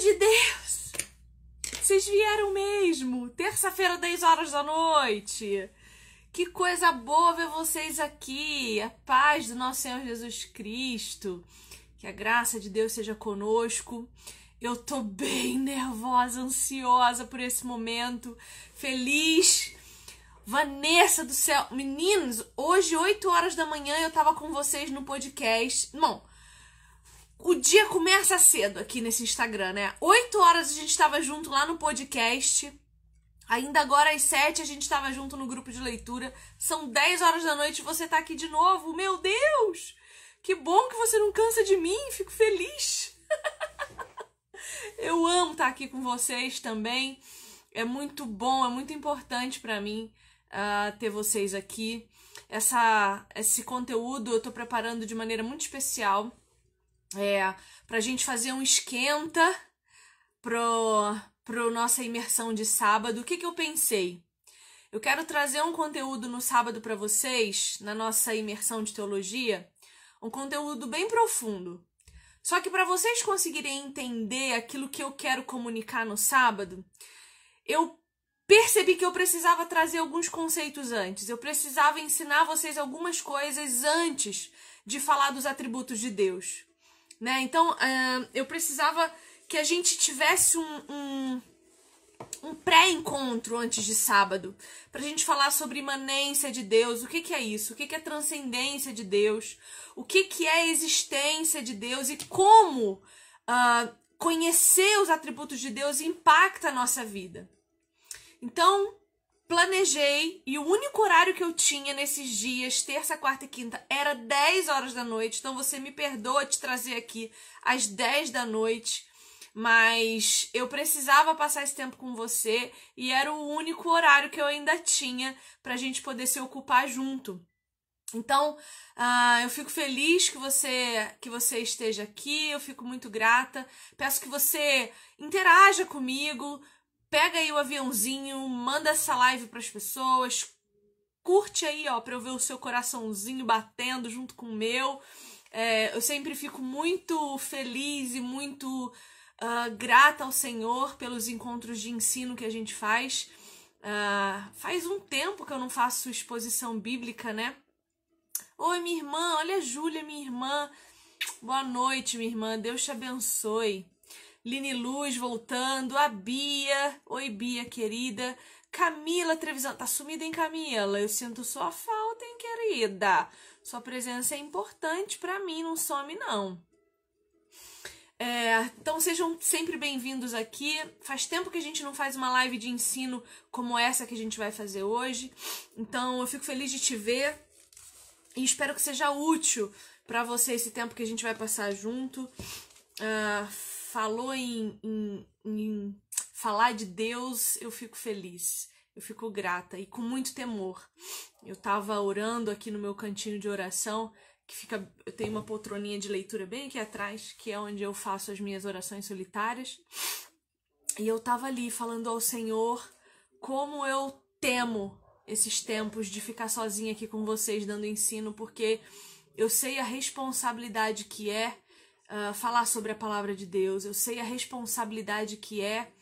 de Deus! Vocês vieram mesmo! Terça-feira, 10 horas da noite! Que coisa boa ver vocês aqui! A paz do nosso Senhor Jesus Cristo! Que a graça de Deus seja conosco. Eu tô bem nervosa, ansiosa por esse momento, feliz. Vanessa do céu, meninos, hoje 8 horas da manhã eu tava com vocês no podcast. Bom, o dia começa cedo aqui nesse Instagram, né? 8 horas a gente tava junto lá no podcast. Ainda agora às 7 a gente tava junto no grupo de leitura. São 10 horas da noite e você tá aqui de novo. Meu Deus! Que bom que você não cansa de mim, fico feliz. Eu amo estar aqui com vocês também. É muito bom, é muito importante para mim uh, ter vocês aqui. Essa, esse conteúdo eu tô preparando de maneira muito especial. É, pra gente fazer um esquenta pro, pro nossa imersão de sábado. O que, que eu pensei? Eu quero trazer um conteúdo no sábado para vocês, na nossa imersão de teologia, um conteúdo bem profundo. Só que para vocês conseguirem entender aquilo que eu quero comunicar no sábado, eu percebi que eu precisava trazer alguns conceitos antes. Eu precisava ensinar vocês algumas coisas antes de falar dos atributos de Deus. Né? Então, uh, eu precisava que a gente tivesse um, um um pré-encontro antes de sábado, para a gente falar sobre imanência de Deus, o que, que é isso, o que, que é transcendência de Deus, o que, que é existência de Deus e como uh, conhecer os atributos de Deus impacta a nossa vida. Então, planejei e o único horário que eu tinha nesses dias, terça, quarta e quinta, era 10 horas da noite. Então você me perdoa te trazer aqui às 10 da noite mas eu precisava passar esse tempo com você e era o único horário que eu ainda tinha para a gente poder se ocupar junto. Então, uh, eu fico feliz que você que você esteja aqui, eu fico muito grata. Peço que você interaja comigo, pega aí o aviãozinho, manda essa live para as pessoas, curte aí, ó, para eu ver o seu coraçãozinho batendo junto com o meu. É, eu sempre fico muito feliz e muito uh, grata ao Senhor pelos encontros de ensino que a gente faz. Uh, faz um tempo que eu não faço exposição bíblica, né? Oi, minha irmã, olha a Júlia, minha irmã. Boa noite, minha irmã. Deus te abençoe. Line Luz voltando, a Bia. Oi, Bia, querida. Camila Trevisan. Tá sumida, hein, Camila? Eu sinto sua falta, hein, querida? Sua presença é importante para mim, não some, não. É, então sejam sempre bem-vindos aqui. Faz tempo que a gente não faz uma live de ensino como essa que a gente vai fazer hoje. Então eu fico feliz de te ver e espero que seja útil para você esse tempo que a gente vai passar junto. Uh, falou em, em, em falar de Deus, eu fico feliz. Eu fico grata e com muito temor. Eu tava orando aqui no meu cantinho de oração que fica. Eu tenho uma poltroninha de leitura bem aqui atrás, que é onde eu faço as minhas orações solitárias. E eu tava ali falando ao Senhor como eu temo esses tempos de ficar sozinha aqui com vocês dando ensino, porque eu sei a responsabilidade que é uh, falar sobre a palavra de Deus, eu sei a responsabilidade que é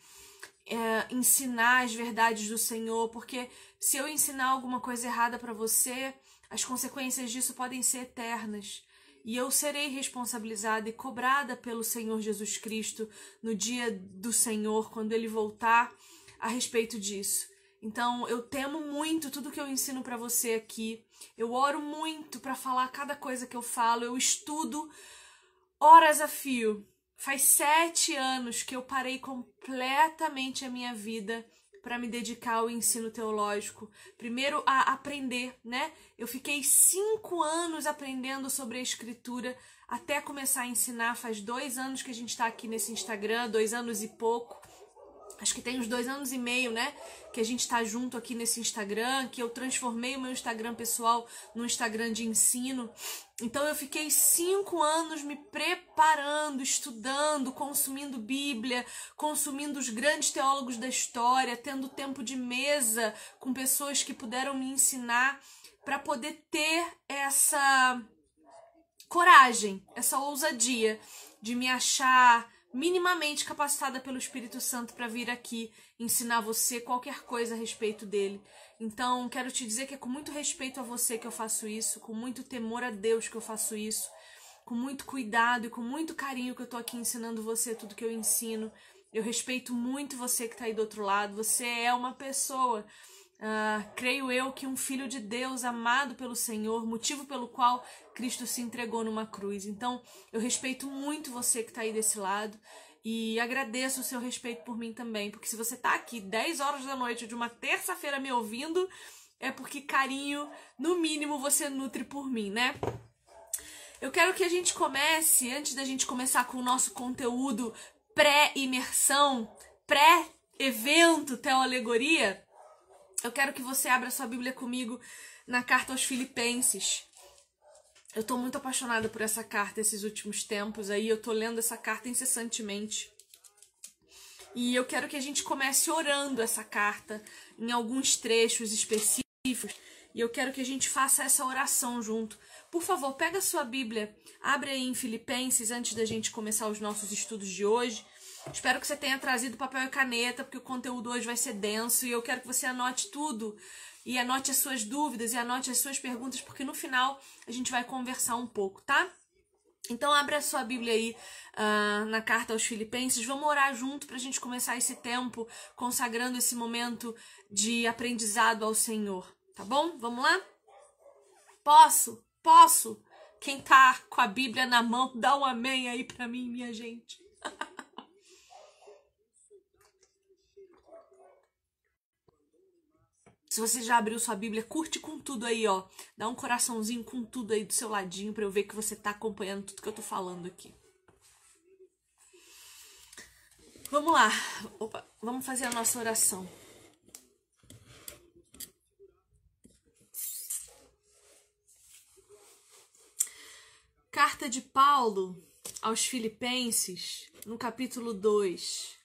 uh, ensinar as verdades do Senhor, porque se eu ensinar alguma coisa errada para você, as consequências disso podem ser eternas. E eu serei responsabilizada e cobrada pelo Senhor Jesus Cristo no dia do Senhor, quando ele voltar, a respeito disso. Então, eu temo muito tudo que eu ensino para você aqui. Eu oro muito para falar cada coisa que eu falo. Eu estudo horas a fio. Faz sete anos que eu parei completamente a minha vida para me dedicar ao ensino teológico. Primeiro, a aprender, né? Eu fiquei cinco anos aprendendo sobre a escritura até começar a ensinar. Faz dois anos que a gente está aqui nesse Instagram, dois anos e pouco acho que tem uns dois anos e meio, né? Que a gente tá junto aqui nesse Instagram, que eu transformei o meu Instagram pessoal num Instagram de ensino. Então eu fiquei cinco anos me preparando, estudando, consumindo Bíblia, consumindo os grandes teólogos da história, tendo tempo de mesa com pessoas que puderam me ensinar para poder ter essa coragem, essa ousadia de me achar minimamente capacitada pelo Espírito Santo para vir aqui ensinar você qualquer coisa a respeito dele. Então, quero te dizer que é com muito respeito a você que eu faço isso, com muito temor a Deus que eu faço isso, com muito cuidado e com muito carinho que eu tô aqui ensinando você tudo que eu ensino. Eu respeito muito você que está aí do outro lado. Você é uma pessoa Uh, creio eu que um filho de Deus amado pelo Senhor, motivo pelo qual Cristo se entregou numa cruz. Então, eu respeito muito você que está aí desse lado e agradeço o seu respeito por mim também, porque se você está aqui 10 horas da noite de uma terça-feira me ouvindo, é porque carinho, no mínimo, você nutre por mim, né? Eu quero que a gente comece, antes da gente começar com o nosso conteúdo pré-imersão, pré-evento Teoalegoria, eu quero que você abra sua Bíblia comigo na carta aos Filipenses. Eu tô muito apaixonada por essa carta esses últimos tempos aí, eu tô lendo essa carta incessantemente. E eu quero que a gente comece orando essa carta em alguns trechos específicos. E eu quero que a gente faça essa oração junto. Por favor, pega a sua Bíblia, abre aí em Filipenses antes da gente começar os nossos estudos de hoje. Espero que você tenha trazido papel e caneta, porque o conteúdo hoje vai ser denso e eu quero que você anote tudo e anote as suas dúvidas e anote as suas perguntas, porque no final a gente vai conversar um pouco, tá? Então abre a sua Bíblia aí uh, na carta aos Filipenses. Vamos orar junto para a gente começar esse tempo consagrando esse momento de aprendizado ao Senhor, tá bom? Vamos lá? Posso? Posso? Quem tá com a Bíblia na mão, dá um amém aí para mim, minha gente. Se você já abriu sua Bíblia, curte com tudo aí, ó. Dá um coraçãozinho com tudo aí do seu ladinho para eu ver que você tá acompanhando tudo que eu tô falando aqui. Vamos lá. Opa, vamos fazer a nossa oração. Carta de Paulo aos Filipenses, no capítulo 2.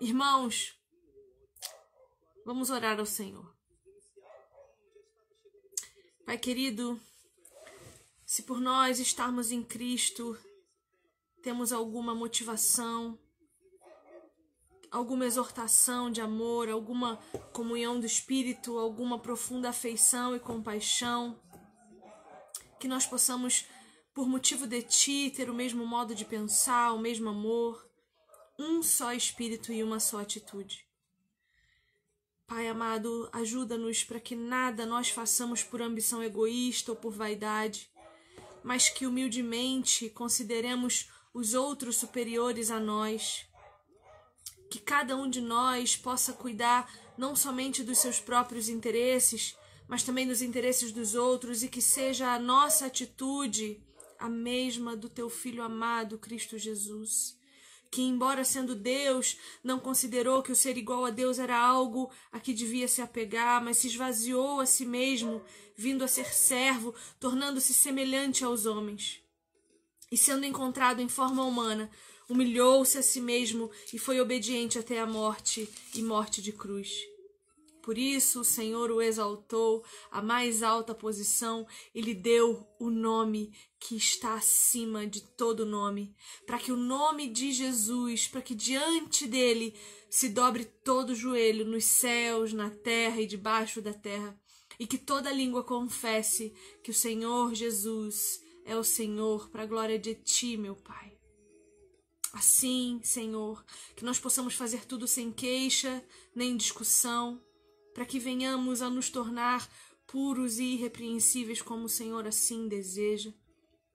Irmãos, vamos orar ao Senhor. Pai querido, se por nós estarmos em Cristo, temos alguma motivação, alguma exortação de amor, alguma comunhão do Espírito, alguma profunda afeição e compaixão, que nós possamos, por motivo de Ti, ter o mesmo modo de pensar, o mesmo amor, um só espírito e uma só atitude. Pai amado, ajuda-nos para que nada nós façamos por ambição egoísta ou por vaidade, mas que humildemente consideremos os outros superiores a nós. Que cada um de nós possa cuidar não somente dos seus próprios interesses, mas também dos interesses dos outros e que seja a nossa atitude a mesma do teu filho amado Cristo Jesus que, embora sendo Deus, não considerou que o ser igual a Deus era algo a que devia se apegar, mas se esvaziou a si mesmo, vindo a ser servo, tornando-se semelhante aos homens. E sendo encontrado em forma humana, humilhou-se a si mesmo e foi obediente até a morte e morte de cruz. Por isso o Senhor o exaltou à mais alta posição e lhe deu o nome que está acima de todo nome, para que o nome de Jesus, para que diante dele se dobre todo o joelho nos céus, na terra e debaixo da terra, e que toda língua confesse que o Senhor Jesus é o Senhor, para a glória de ti, meu Pai. Assim, Senhor, que nós possamos fazer tudo sem queixa nem discussão, para que venhamos a nos tornar puros e irrepreensíveis como o Senhor assim deseja.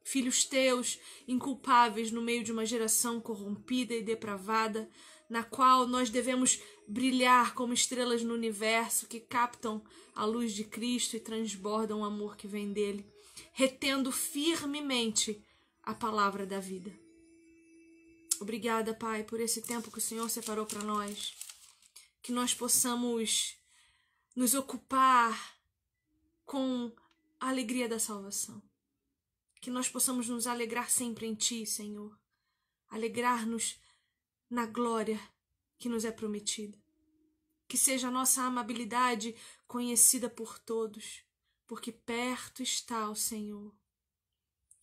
Filhos teus, inculpáveis no meio de uma geração corrompida e depravada, na qual nós devemos brilhar como estrelas no universo que captam a luz de Cristo e transbordam o amor que vem dele, retendo firmemente a palavra da vida. Obrigada, Pai, por esse tempo que o Senhor separou para nós. Que nós possamos nos ocupar com a alegria da salvação. Que nós possamos nos alegrar sempre em Ti, Senhor. Alegrar-nos na glória que nos é prometida. Que seja a nossa amabilidade conhecida por todos, porque perto está o Senhor.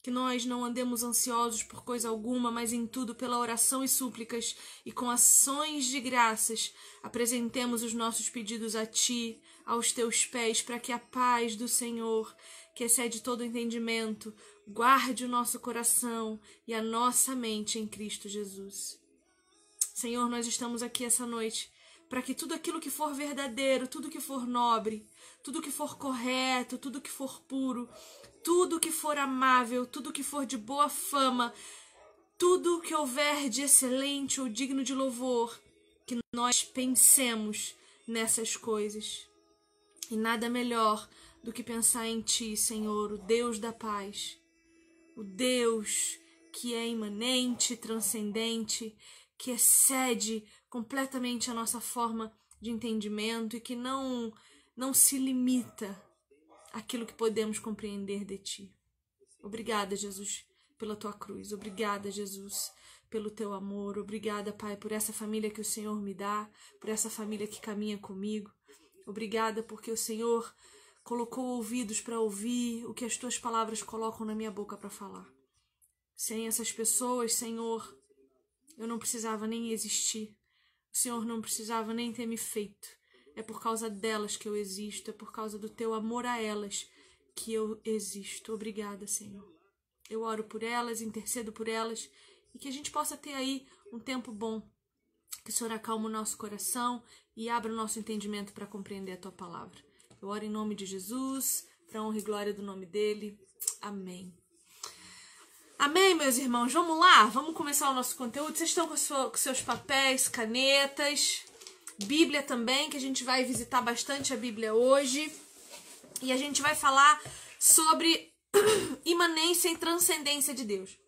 Que nós não andemos ansiosos por coisa alguma, mas em tudo pela oração e súplicas e com ações de graças apresentemos os nossos pedidos a ti, aos teus pés, para que a paz do Senhor, que excede todo entendimento, guarde o nosso coração e a nossa mente em Cristo Jesus. Senhor, nós estamos aqui essa noite para que tudo aquilo que for verdadeiro, tudo que for nobre, tudo que for correto, tudo que for puro, tudo que for amável, tudo que for de boa fama, tudo que houver de excelente ou digno de louvor, que nós pensemos nessas coisas. E nada melhor do que pensar em Ti, Senhor, o Deus da paz, o Deus que é imanente, transcendente, que excede completamente a nossa forma de entendimento e que não não se limita àquilo que podemos compreender de ti. Obrigada, Jesus, pela tua cruz. Obrigada, Jesus, pelo teu amor. Obrigada, Pai, por essa família que o Senhor me dá, por essa família que caminha comigo. Obrigada porque o Senhor colocou ouvidos para ouvir o que as tuas palavras colocam na minha boca para falar. Sem essas pessoas, Senhor, eu não precisava nem existir. O Senhor não precisava nem ter me feito. É por causa delas que eu existo, é por causa do teu amor a elas que eu existo. Obrigada, Senhor. Eu oro por elas, intercedo por elas e que a gente possa ter aí um tempo bom. Que o Senhor acalme o nosso coração e abra o nosso entendimento para compreender a tua palavra. Eu oro em nome de Jesus, para honra e glória do nome dele. Amém. Amém, meus irmãos? Vamos lá? Vamos começar o nosso conteúdo. Vocês estão com, sua, com seus papéis, canetas, Bíblia também, que a gente vai visitar bastante a Bíblia hoje. E a gente vai falar sobre imanência e transcendência de Deus.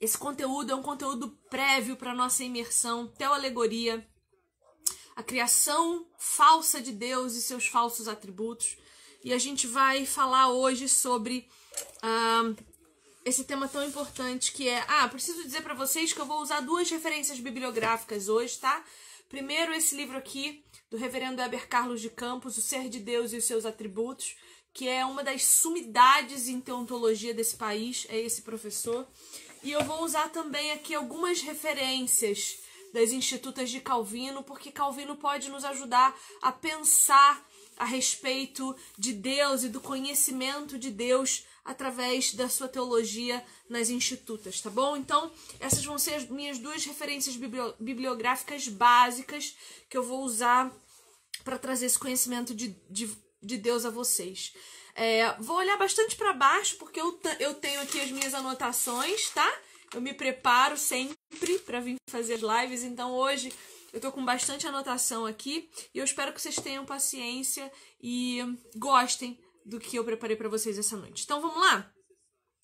Esse conteúdo é um conteúdo prévio para nossa imersão, teoalegoria, a criação falsa de Deus e seus falsos atributos. E a gente vai falar hoje sobre uh, esse tema tão importante que é. Ah, preciso dizer para vocês que eu vou usar duas referências bibliográficas hoje, tá? Primeiro, esse livro aqui, do reverendo Heber Carlos de Campos, O Ser de Deus e os Seus Atributos, que é uma das sumidades em teontologia desse país, é esse professor. E eu vou usar também aqui algumas referências das Institutas de Calvino, porque Calvino pode nos ajudar a pensar a respeito de Deus e do conhecimento de Deus através da sua teologia nas institutas, tá bom? Então, essas vão ser as minhas duas referências bibliográficas básicas que eu vou usar para trazer esse conhecimento de, de, de Deus a vocês. É, vou olhar bastante para baixo porque eu, eu tenho aqui as minhas anotações, tá? Eu me preparo sempre para vir fazer lives, então hoje eu tô com bastante anotação aqui e eu espero que vocês tenham paciência e gostem do que eu preparei para vocês essa noite. Então vamos lá?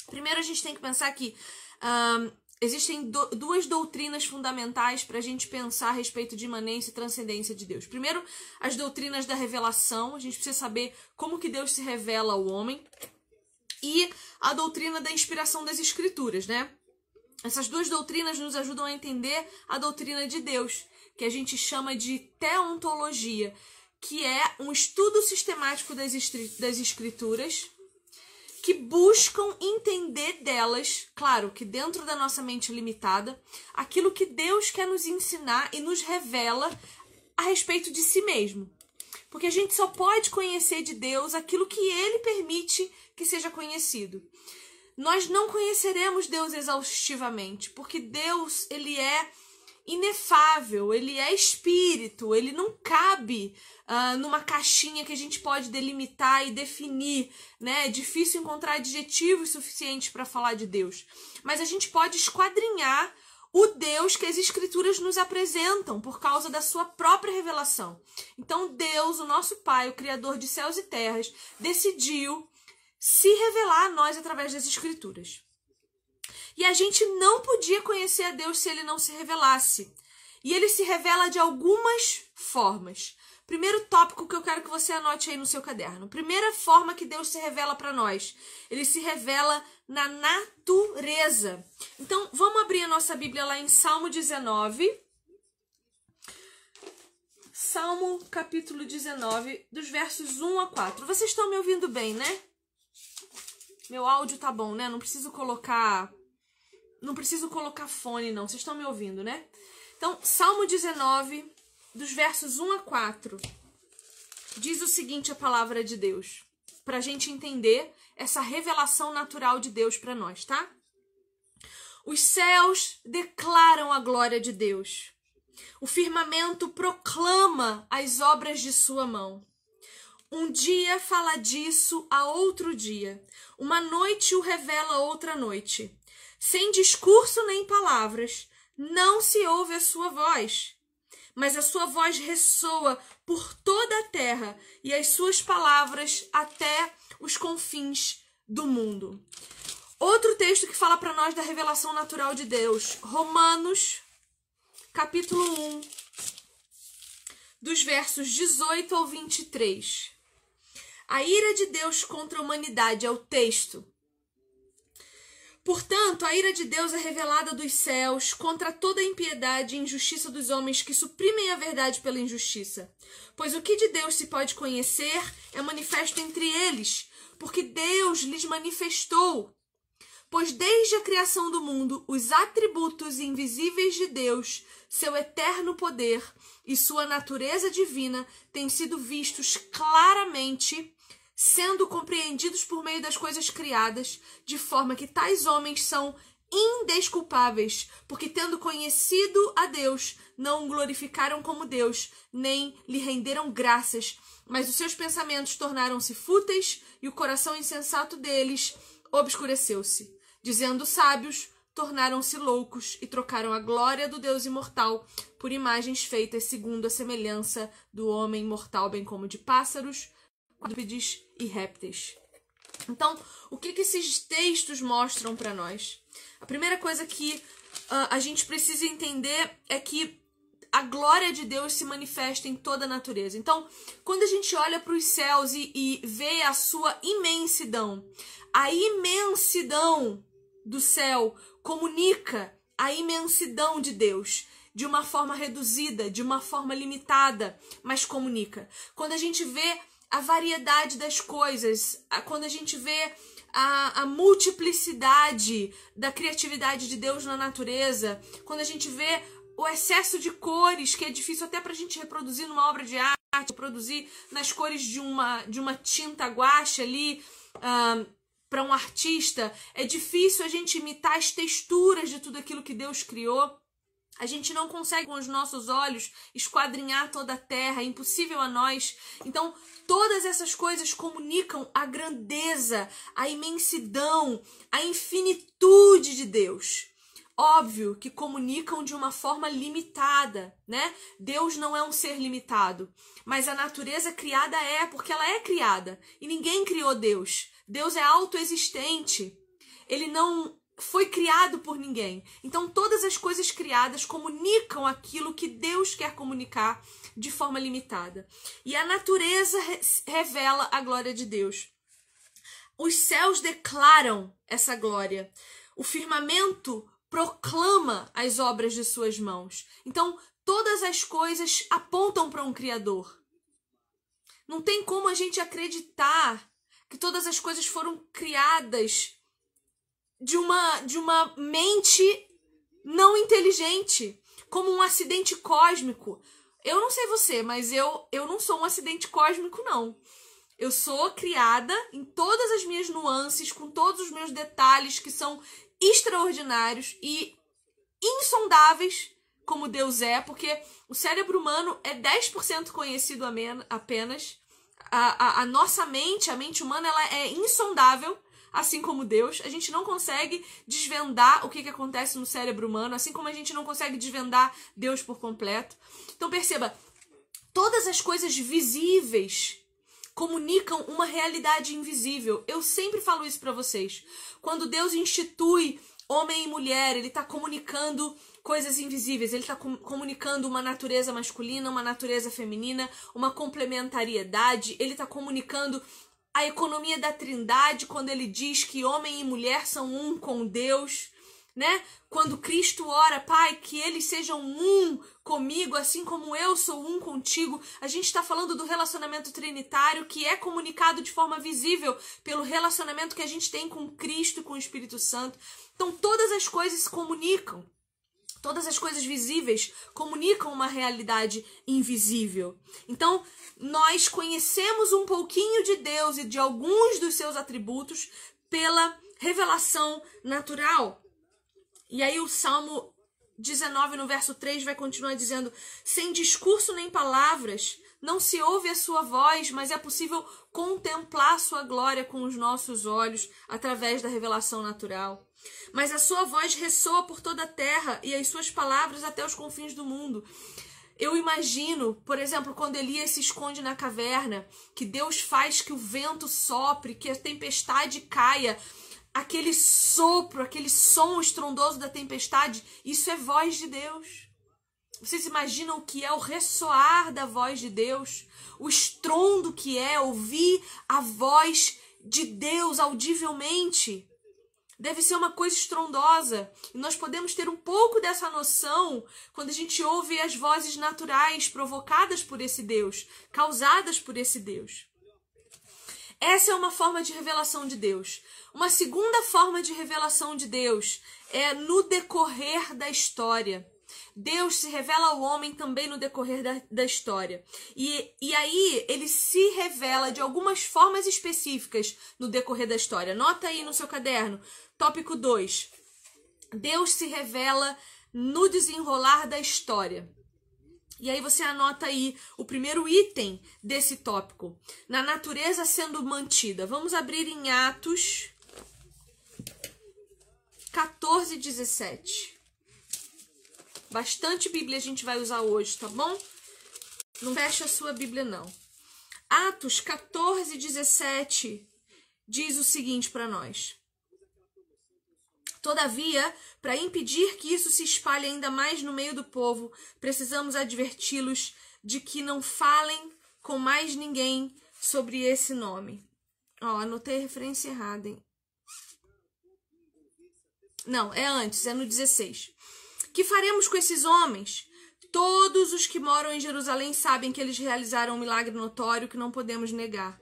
Primeiro a gente tem que pensar que um, existem do, duas doutrinas fundamentais para a gente pensar a respeito de imanência e transcendência de Deus. Primeiro, as doutrinas da revelação. A gente precisa saber como que Deus se revela ao homem. E a doutrina da inspiração das escrituras, né? Essas duas doutrinas nos ajudam a entender a doutrina de Deus que a gente chama de teontologia, que é um estudo sistemático das, das escrituras que buscam entender delas, claro que dentro da nossa mente limitada, aquilo que Deus quer nos ensinar e nos revela a respeito de si mesmo. Porque a gente só pode conhecer de Deus aquilo que ele permite que seja conhecido. Nós não conheceremos Deus exaustivamente, porque Deus, ele é inefável, ele é espírito, ele não cabe uh, numa caixinha que a gente pode delimitar e definir, né? É difícil encontrar adjetivos suficientes para falar de Deus. Mas a gente pode esquadrinhar o Deus que as escrituras nos apresentam por causa da sua própria revelação. Então, Deus, o nosso Pai, o Criador de céus e terras, decidiu se revelar a nós através das escrituras. E a gente não podia conhecer a Deus se ele não se revelasse. E ele se revela de algumas formas. Primeiro tópico que eu quero que você anote aí no seu caderno. Primeira forma que Deus se revela para nós. Ele se revela na natureza. Então, vamos abrir a nossa Bíblia lá em Salmo 19. Salmo capítulo 19, dos versos 1 a 4. Vocês estão me ouvindo bem, né? Meu áudio tá bom, né? Não preciso colocar. Não preciso colocar fone, não. Vocês estão me ouvindo, né? Então, Salmo 19, dos versos 1 a 4, diz o seguinte: a palavra de Deus. Pra gente entender essa revelação natural de Deus para nós, tá? Os céus declaram a glória de Deus. O firmamento proclama as obras de sua mão. Um dia fala disso a outro dia. Uma noite o revela outra noite. Sem discurso nem palavras, não se ouve a sua voz. Mas a sua voz ressoa por toda a terra e as suas palavras até os confins do mundo. Outro texto que fala para nós da revelação natural de Deus, Romanos, capítulo 1, dos versos 18 ao 23. A ira de Deus contra a humanidade é o texto. Portanto, a ira de Deus é revelada dos céus contra toda a impiedade e injustiça dos homens que suprimem a verdade pela injustiça. Pois o que de Deus se pode conhecer é manifesto entre eles, porque Deus lhes manifestou. Pois desde a criação do mundo, os atributos invisíveis de Deus, seu eterno poder e sua natureza divina têm sido vistos claramente, sendo compreendidos por meio das coisas criadas, de forma que tais homens são indesculpáveis, porque tendo conhecido a Deus, não o glorificaram como Deus, nem lhe renderam graças, mas os seus pensamentos tornaram-se fúteis e o coração insensato deles obscureceu-se. Dizendo sábios, tornaram-se loucos e trocaram a glória do Deus imortal por imagens feitas segundo a semelhança do homem mortal, bem como de pássaros, quadrúpedes e répteis. Então, o que, que esses textos mostram para nós? A primeira coisa que uh, a gente precisa entender é que a glória de Deus se manifesta em toda a natureza. Então, quando a gente olha para os céus e, e vê a sua imensidão, a imensidão do céu comunica a imensidão de Deus de uma forma reduzida, de uma forma limitada, mas comunica. Quando a gente vê a variedade das coisas, quando a gente vê a, a, multiplicidade da criatividade de Deus na natureza, quando a gente vê o excesso de cores, que é difícil até para a gente reproduzir numa obra de arte, produzir nas cores de uma, de uma tinta guache ali. Uh, para um artista, é difícil a gente imitar as texturas de tudo aquilo que Deus criou. A gente não consegue com os nossos olhos esquadrinhar toda a terra, é impossível a nós. Então, todas essas coisas comunicam a grandeza, a imensidão, a infinitude de Deus. Óbvio que comunicam de uma forma limitada, né? Deus não é um ser limitado, mas a natureza criada é, porque ela é criada e ninguém criou Deus. Deus é autoexistente. Ele não foi criado por ninguém. Então, todas as coisas criadas comunicam aquilo que Deus quer comunicar de forma limitada. E a natureza revela a glória de Deus. Os céus declaram essa glória. O firmamento proclama as obras de suas mãos. Então, todas as coisas apontam para um Criador. Não tem como a gente acreditar que todas as coisas foram criadas de uma de uma mente não inteligente, como um acidente cósmico. Eu não sei você, mas eu eu não sou um acidente cósmico não. Eu sou criada em todas as minhas nuances, com todos os meus detalhes que são extraordinários e insondáveis como Deus é, porque o cérebro humano é 10% conhecido apenas a, a, a nossa mente, a mente humana, ela é insondável, assim como Deus. A gente não consegue desvendar o que, que acontece no cérebro humano, assim como a gente não consegue desvendar Deus por completo. Então perceba, todas as coisas visíveis comunicam uma realidade invisível. Eu sempre falo isso para vocês. Quando Deus institui homem e mulher, ele está comunicando coisas invisíveis. Ele está com comunicando uma natureza masculina, uma natureza feminina, uma complementariedade. Ele está comunicando a economia da trindade quando ele diz que homem e mulher são um com Deus. Né? Quando Cristo ora, Pai, que eles sejam um comigo, assim como eu sou um contigo. A gente está falando do relacionamento trinitário que é comunicado de forma visível pelo relacionamento que a gente tem com Cristo e com o Espírito Santo. Então, todas as coisas se comunicam. Todas as coisas visíveis comunicam uma realidade invisível. Então, nós conhecemos um pouquinho de Deus e de alguns dos seus atributos pela revelação natural. E aí o Salmo 19, no verso 3, vai continuar dizendo: Sem discurso nem palavras, não se ouve a sua voz, mas é possível contemplar sua glória com os nossos olhos através da revelação natural. Mas a sua voz ressoa por toda a terra e as suas palavras até os confins do mundo. Eu imagino, por exemplo, quando Elias se esconde na caverna, que Deus faz que o vento sopre, que a tempestade caia, aquele sopro, aquele som estrondoso da tempestade, isso é voz de Deus. Vocês imaginam o que é o ressoar da voz de Deus? O estrondo que é ouvir a voz de Deus audivelmente? Deve ser uma coisa estrondosa. E nós podemos ter um pouco dessa noção quando a gente ouve as vozes naturais provocadas por esse Deus, causadas por esse Deus. Essa é uma forma de revelação de Deus. Uma segunda forma de revelação de Deus é no decorrer da história. Deus se revela ao homem também no decorrer da, da história. E, e aí ele se revela de algumas formas específicas no decorrer da história. Nota aí no seu caderno. Tópico 2. Deus se revela no desenrolar da história. E aí você anota aí o primeiro item desse tópico, na natureza sendo mantida. Vamos abrir em Atos 14, 17. Bastante Bíblia a gente vai usar hoje, tá bom? Não fecha a sua Bíblia, não. Atos 14, 17 diz o seguinte para nós. Todavia, para impedir que isso se espalhe ainda mais no meio do povo, precisamos adverti-los de que não falem com mais ninguém sobre esse nome. Ó, anotei a referência errada, hein? Não, é antes, é no 16. Que faremos com esses homens? Todos os que moram em Jerusalém sabem que eles realizaram um milagre notório que não podemos negar.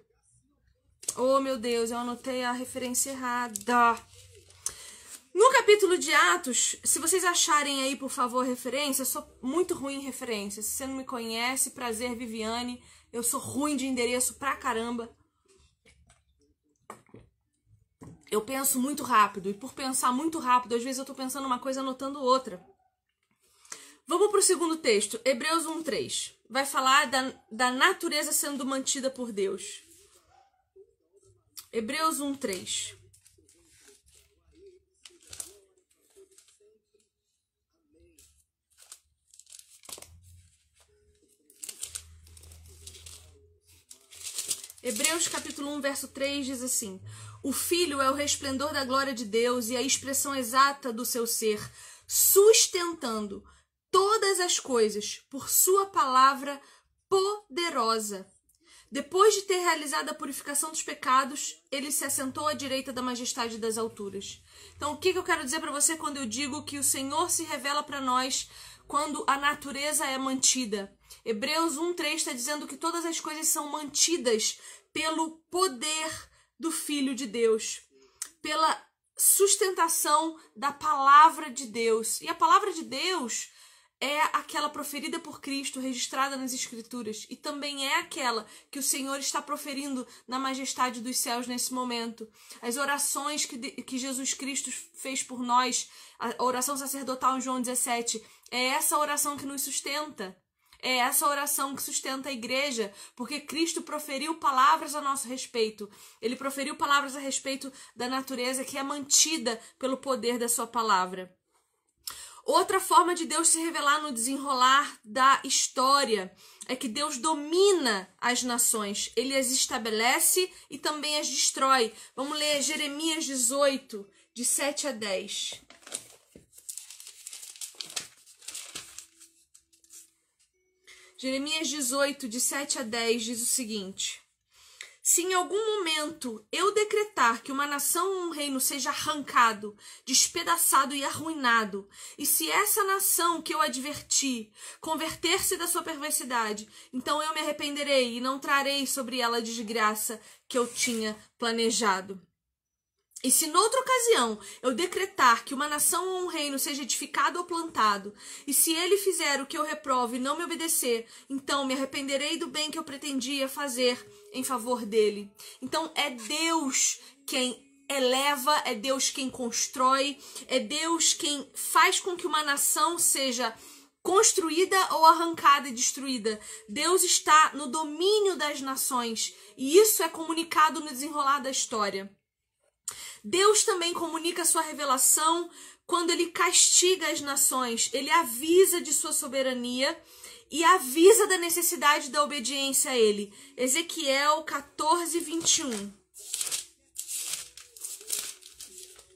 Oh, meu Deus, eu anotei a referência errada. No capítulo de Atos, se vocês acharem aí, por favor, referência, eu sou muito ruim em referência. Se você não me conhece, prazer, Viviane. Eu sou ruim de endereço pra caramba. Eu penso muito rápido, e por pensar muito rápido, às vezes eu tô pensando uma coisa anotando outra. Vamos pro segundo texto, Hebreus 1,3. Vai falar da, da natureza sendo mantida por Deus. Hebreus 1,3. Hebreus capítulo 1, verso 3 diz assim: O Filho é o resplendor da glória de Deus e a expressão exata do seu ser, sustentando todas as coisas por sua palavra poderosa. Depois de ter realizado a purificação dos pecados, ele se assentou à direita da majestade das alturas. Então, o que, eu quero dizer para você quando eu digo que o Senhor se revela para nós quando a natureza é mantida? Hebreus 1,3 está dizendo que todas as coisas são mantidas pelo poder do Filho de Deus, pela sustentação da palavra de Deus. E a palavra de Deus é aquela proferida por Cristo, registrada nas Escrituras, e também é aquela que o Senhor está proferindo na majestade dos céus nesse momento. As orações que, que Jesus Cristo fez por nós, a oração sacerdotal em João 17, é essa oração que nos sustenta. É essa oração que sustenta a igreja, porque Cristo proferiu palavras a nosso respeito. Ele proferiu palavras a respeito da natureza que é mantida pelo poder da sua palavra. Outra forma de Deus se revelar no desenrolar da história é que Deus domina as nações, ele as estabelece e também as destrói. Vamos ler Jeremias 18, de 7 a 10. Jeremias 18, de 7 a 10, diz o seguinte: Se em algum momento eu decretar que uma nação ou um reino seja arrancado, despedaçado e arruinado, e se essa nação que eu adverti converter-se da sua perversidade, então eu me arrependerei e não trarei sobre ela a desgraça que eu tinha planejado. E se noutra ocasião eu decretar que uma nação ou um reino seja edificado ou plantado, e se ele fizer o que eu reprovo e não me obedecer, então me arrependerei do bem que eu pretendia fazer em favor dele. Então é Deus quem eleva, é Deus quem constrói, é Deus quem faz com que uma nação seja construída ou arrancada e destruída. Deus está no domínio das nações e isso é comunicado no desenrolar da história. Deus também comunica sua revelação quando ele castiga as nações, ele avisa de sua soberania e avisa da necessidade da obediência a ele. Ezequiel 14, 21.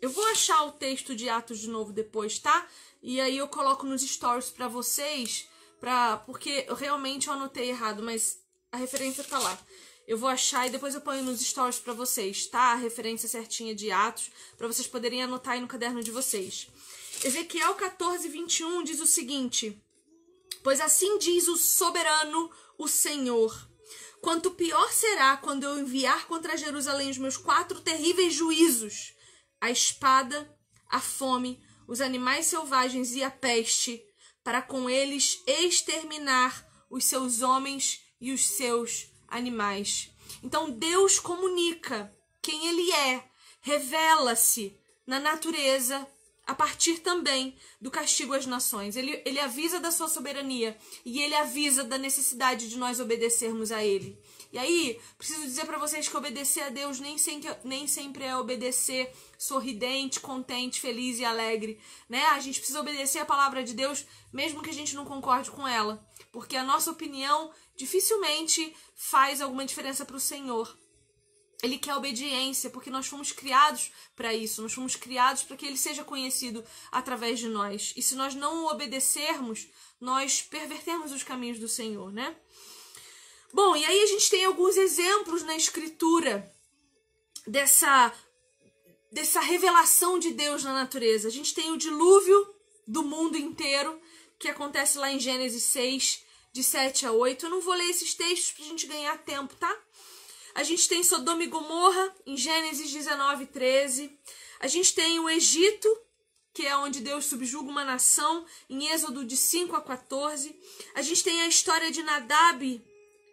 Eu vou achar o texto de Atos de novo depois, tá? E aí eu coloco nos stories para vocês, pra, porque realmente eu anotei errado, mas a referência tá lá. Eu vou achar e depois eu ponho nos stories para vocês, tá? A referência certinha de Atos, para vocês poderem anotar aí no caderno de vocês. Ezequiel 14, 21 diz o seguinte: Pois assim diz o soberano, o Senhor. Quanto pior será quando eu enviar contra Jerusalém os meus quatro terríveis juízos: a espada, a fome, os animais selvagens e a peste, para com eles exterminar os seus homens e os seus animais. Então Deus comunica quem Ele é, revela-se na natureza a partir também do castigo às nações. Ele, ele avisa da sua soberania e ele avisa da necessidade de nós obedecermos a Ele. E aí, preciso dizer para vocês que obedecer a Deus nem sempre, nem sempre é obedecer sorridente, contente, feliz e alegre, né? A gente precisa obedecer a palavra de Deus, mesmo que a gente não concorde com ela, porque a nossa opinião dificilmente faz alguma diferença para o Senhor. Ele quer obediência, porque nós fomos criados para isso, nós fomos criados para que ele seja conhecido através de nós. E se nós não o obedecermos, nós pervertemos os caminhos do Senhor, né? Bom, e aí a gente tem alguns exemplos na escritura dessa dessa revelação de Deus na natureza. A gente tem o dilúvio do mundo inteiro, que acontece lá em Gênesis 6, de 7 a 8. Eu não vou ler esses textos pra gente ganhar tempo, tá? A gente tem Sodoma e Gomorra, em Gênesis 19, 13. A gente tem o Egito, que é onde Deus subjuga uma nação, em Êxodo de 5 a 14. A gente tem a história de Nadab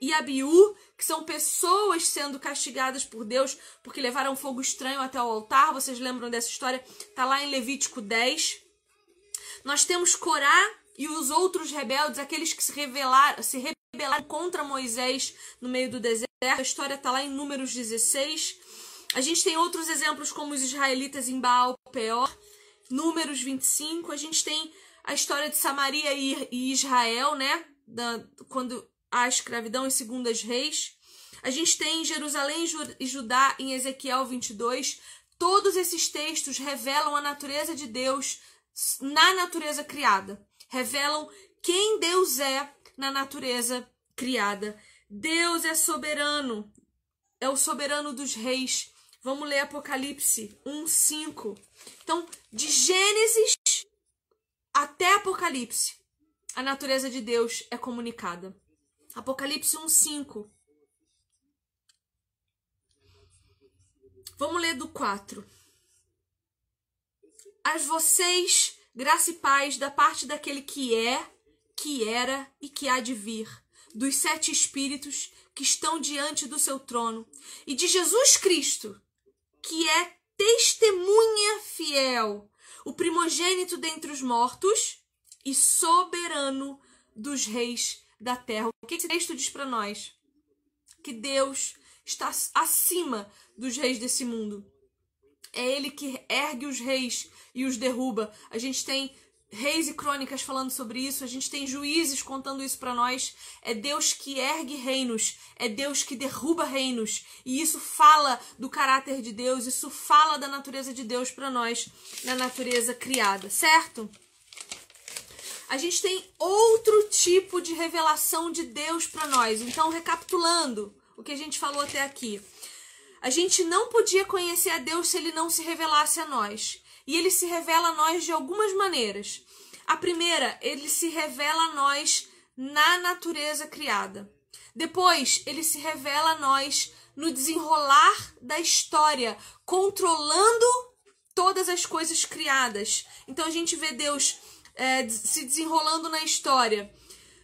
e Abiú, que são pessoas sendo castigadas por Deus porque levaram fogo estranho até o altar. Vocês lembram dessa história? Tá lá em Levítico 10. Nós temos Corá e os outros rebeldes, aqueles que se rebelaram, se rebelaram contra Moisés no meio do deserto. A história está lá em Números 16. A gente tem outros exemplos como os israelitas em Baal Peor, Números 25. A gente tem a história de Samaria e Israel, né? Da, quando a escravidão em Segundas Reis. A gente tem Jerusalém e Judá em Ezequiel 22. Todos esses textos revelam a natureza de Deus na natureza criada revelam quem Deus é na natureza criada. Deus é soberano, é o soberano dos reis. Vamos ler Apocalipse 1, 5. Então, de Gênesis até Apocalipse, a natureza de Deus é comunicada. Apocalipse 1, 5. Vamos ler do 4. As vocês Graça e paz da parte daquele que é, que era e que há de vir, dos sete espíritos que estão diante do seu trono, e de Jesus Cristo, que é testemunha fiel, o primogênito dentre os mortos e soberano dos reis da terra. O que esse texto diz para nós? Que Deus está acima dos reis desse mundo. É ele que ergue os reis e os derruba. A gente tem reis e crônicas falando sobre isso, a gente tem juízes contando isso para nós. É Deus que ergue reinos, é Deus que derruba reinos, e isso fala do caráter de Deus, isso fala da natureza de Deus para nós, na natureza criada, certo? A gente tem outro tipo de revelação de Deus para nós. Então, recapitulando, o que a gente falou até aqui. A gente não podia conhecer a Deus se ele não se revelasse a nós. E ele se revela a nós de algumas maneiras. A primeira, ele se revela a nós na natureza criada. Depois, ele se revela a nós no desenrolar da história, controlando todas as coisas criadas. Então a gente vê Deus é, se desenrolando na história,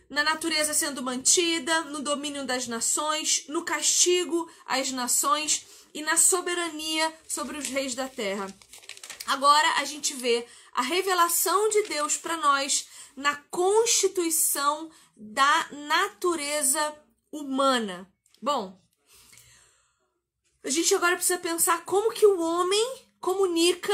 na natureza sendo mantida, no domínio das nações, no castigo às nações e na soberania sobre os reis da terra. Agora a gente vê a revelação de Deus para nós na constituição da natureza humana. Bom, a gente agora precisa pensar como que o homem comunica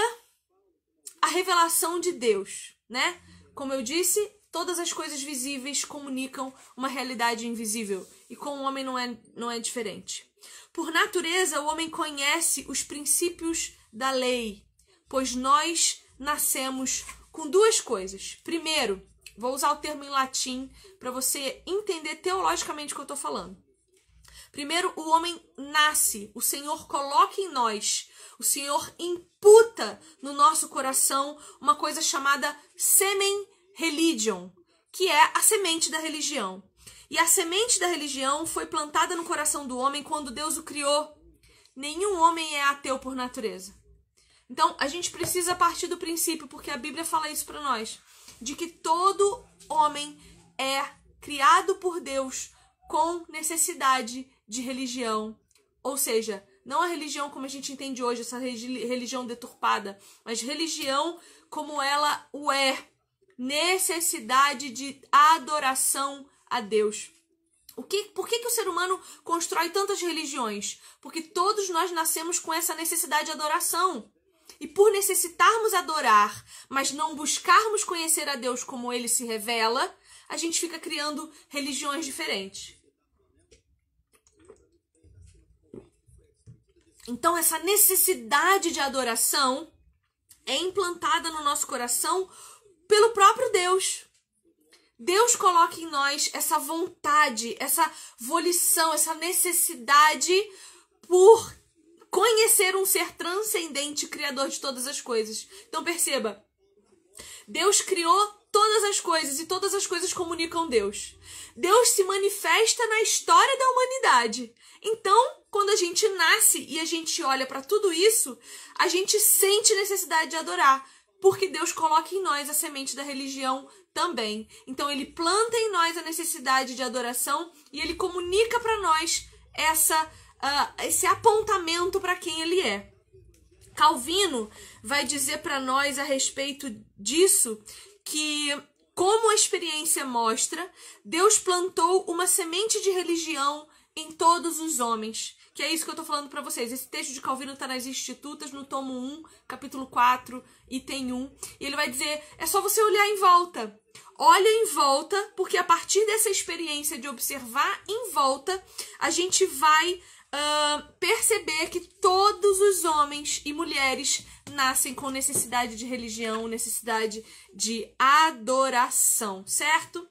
a revelação de Deus, né? Como eu disse, todas as coisas visíveis comunicam uma realidade invisível e com o homem não é, não é diferente. Por natureza, o homem conhece os princípios da lei, pois nós nascemos com duas coisas. Primeiro, vou usar o termo em latim para você entender teologicamente o que eu estou falando. Primeiro, o homem nasce, o Senhor coloca em nós, o Senhor imputa no nosso coração uma coisa chamada semen religion, que é a semente da religião. E a semente da religião foi plantada no coração do homem quando Deus o criou. Nenhum homem é ateu por natureza. Então, a gente precisa partir do princípio, porque a Bíblia fala isso para nós, de que todo homem é criado por Deus com necessidade de religião. Ou seja, não a religião como a gente entende hoje, essa religião deturpada, mas religião como ela o é, necessidade de adoração a Deus. O que, por que, que o ser humano constrói tantas religiões? Porque todos nós nascemos com essa necessidade de adoração. E por necessitarmos adorar, mas não buscarmos conhecer a Deus como ele se revela, a gente fica criando religiões diferentes. Então, essa necessidade de adoração é implantada no nosso coração pelo próprio Deus. Deus coloca em nós essa vontade, essa volição, essa necessidade por conhecer um ser transcendente, criador de todas as coisas. Então perceba, Deus criou todas as coisas e todas as coisas comunicam Deus. Deus se manifesta na história da humanidade. Então, quando a gente nasce e a gente olha para tudo isso, a gente sente necessidade de adorar porque Deus coloca em nós a semente da religião também. Então ele planta em nós a necessidade de adoração e ele comunica para nós essa uh, esse apontamento para quem ele é. Calvino vai dizer para nós a respeito disso que como a experiência mostra, Deus plantou uma semente de religião em todos os homens que é isso que eu tô falando para vocês. Esse texto de Calvino tá nas Institutas, no tomo 1, capítulo 4, item 1. E ele vai dizer: é só você olhar em volta. Olha em volta, porque a partir dessa experiência de observar em volta, a gente vai uh, perceber que todos os homens e mulheres nascem com necessidade de religião, necessidade de adoração, certo?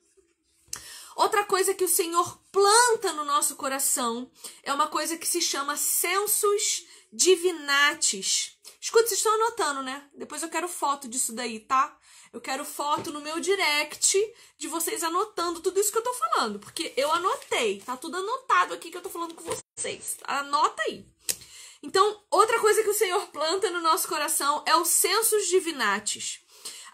Outra coisa que o Senhor planta no nosso coração é uma coisa que se chama sensus divinatis. Escuta, vocês estão anotando, né? Depois eu quero foto disso daí, tá? Eu quero foto no meu direct de vocês anotando tudo isso que eu tô falando, porque eu anotei, tá tudo anotado aqui que eu tô falando com vocês. Anota aí. Então, outra coisa que o Senhor planta no nosso coração é o sensus divinatis.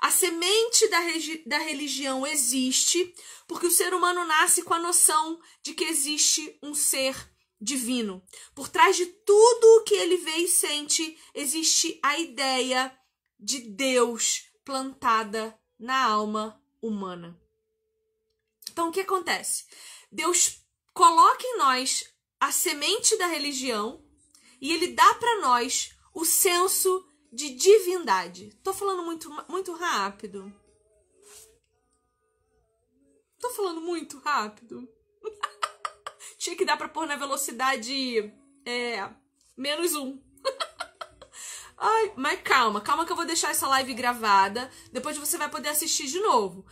A semente da, da religião existe porque o ser humano nasce com a noção de que existe um ser divino. Por trás de tudo o que ele vê e sente, existe a ideia de Deus plantada na alma humana. Então, o que acontece? Deus coloca em nós a semente da religião e ele dá para nós o senso de divindade. Tô falando muito, muito rápido. Tô falando muito rápido. Tinha que dar pra pôr na velocidade é, menos um. Ai, mas calma, calma que eu vou deixar essa live gravada. Depois você vai poder assistir de novo.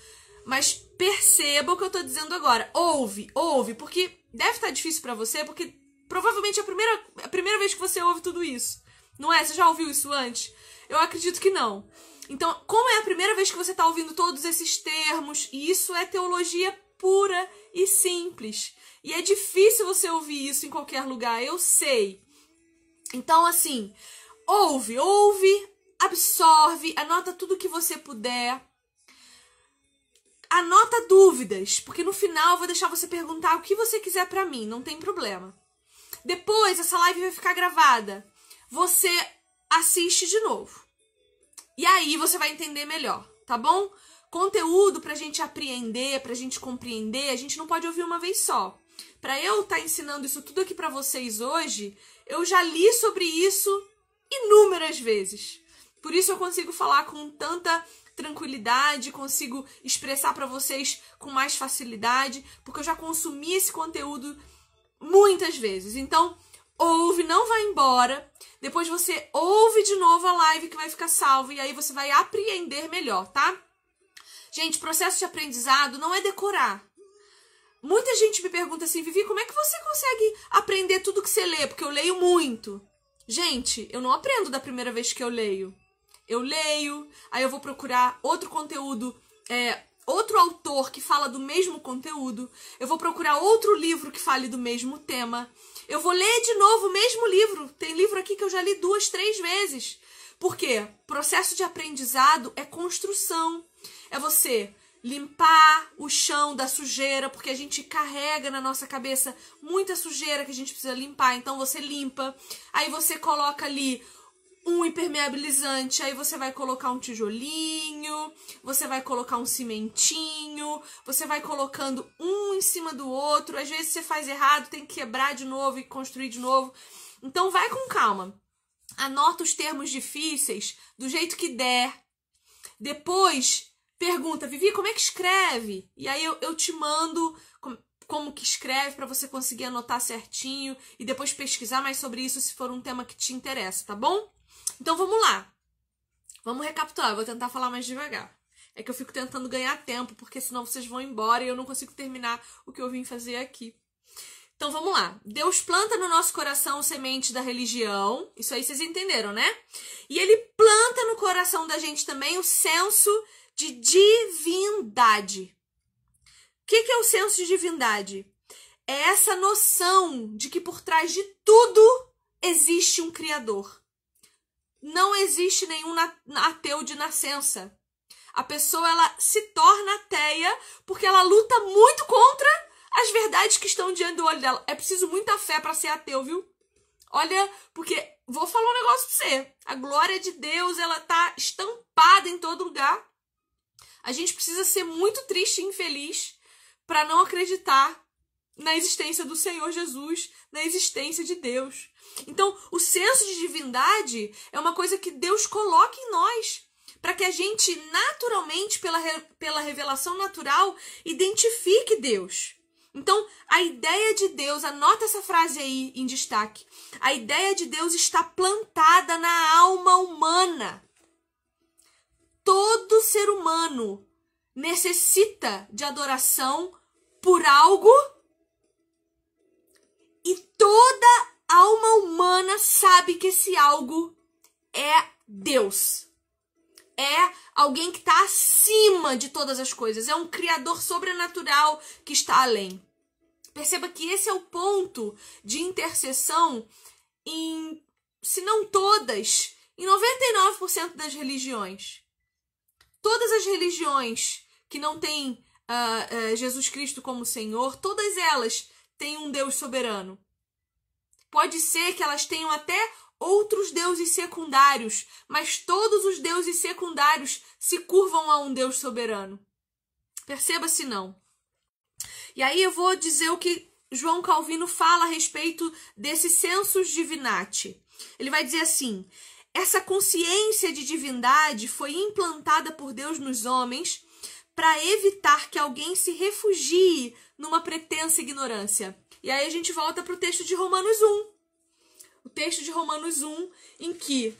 Mas perceba o que eu tô dizendo agora. Ouve, ouve, porque deve estar tá difícil para você, porque provavelmente é a primeira, a primeira vez que você ouve tudo isso. Não é? Você já ouviu isso antes? Eu acredito que não. Então, como é a primeira vez que você está ouvindo todos esses termos, e isso é teologia pura e simples. E é difícil você ouvir isso em qualquer lugar, eu sei. Então, assim, ouve, ouve, absorve, anota tudo que você puder. Anota dúvidas, porque no final eu vou deixar você perguntar o que você quiser para mim, não tem problema. Depois essa live vai ficar gravada. Você assiste de novo. E aí você vai entender melhor, tá bom? Conteúdo pra gente apreender, pra gente compreender, a gente não pode ouvir uma vez só. Para eu estar tá ensinando isso tudo aqui para vocês hoje, eu já li sobre isso inúmeras vezes. Por isso eu consigo falar com tanta tranquilidade, consigo expressar para vocês com mais facilidade, porque eu já consumi esse conteúdo muitas vezes. Então, ouve, não vai embora. Depois você ouve de novo a live que vai ficar salva e aí você vai apreender melhor, tá? Gente, processo de aprendizado não é decorar. Muita gente me pergunta assim, Vivi, como é que você consegue aprender tudo que você lê? Porque eu leio muito. Gente, eu não aprendo da primeira vez que eu leio. Eu leio, aí eu vou procurar outro conteúdo, é, outro autor que fala do mesmo conteúdo. Eu vou procurar outro livro que fale do mesmo tema. Eu vou ler de novo o mesmo livro. Tem livro aqui que eu já li duas, três vezes. Por quê? Processo de aprendizado é construção. É você limpar o chão da sujeira, porque a gente carrega na nossa cabeça muita sujeira que a gente precisa limpar. Então você limpa, aí você coloca ali um impermeabilizante, aí você vai colocar um tijolinho, você vai colocar um cimentinho, você vai colocando um em cima do outro. Às vezes você faz errado, tem que quebrar de novo e construir de novo. Então vai com calma. Anota os termos difíceis do jeito que der. Depois pergunta, Vivi, como é que escreve? E aí eu, eu te mando como, que escreve para você conseguir anotar certinho e depois pesquisar mais sobre isso se for um tema que te interessa, tá bom? Então vamos lá. Vamos recapitular, vou tentar falar mais devagar. É que eu fico tentando ganhar tempo, porque senão vocês vão embora e eu não consigo terminar o que eu vim fazer aqui. Então vamos lá. Deus planta no nosso coração semente da religião. Isso aí vocês entenderam, né? E ele planta no coração da gente também o senso de divindade. O que, que é o senso de divindade? É essa noção de que por trás de tudo existe um Criador. Não existe nenhum ateu de nascença. A pessoa ela se torna ateia porque ela luta muito contra as verdades que estão diante do olho dela. É preciso muita fé para ser ateu, viu? Olha, porque vou falar um negócio pra você. A glória de Deus, ela tá estampada em todo lugar. A gente precisa ser muito triste e infeliz para não acreditar na existência do Senhor Jesus, na existência de Deus. Então, o senso de divindade é uma coisa que Deus coloca em nós, para que a gente naturalmente, pela, pela revelação natural, identifique Deus. Então, a ideia de Deus, anota essa frase aí em destaque. A ideia de Deus está plantada na alma humana todo ser humano necessita de adoração por algo e toda alma humana sabe que esse algo é Deus. É alguém que está acima de todas as coisas, é um criador sobrenatural que está além. Perceba que esse é o ponto de intercessão em, se não todas, em 99% das religiões todas as religiões que não têm uh, uh, Jesus Cristo como Senhor, todas elas têm um Deus soberano. Pode ser que elas tenham até outros deuses secundários, mas todos os deuses secundários se curvam a um Deus soberano. Perceba-se não. E aí eu vou dizer o que João Calvino fala a respeito desse sensus divinati. Ele vai dizer assim: essa consciência de divindade foi implantada por Deus nos homens para evitar que alguém se refugie numa pretensa ignorância. E aí a gente volta para o texto de Romanos 1. O texto de Romanos 1, em que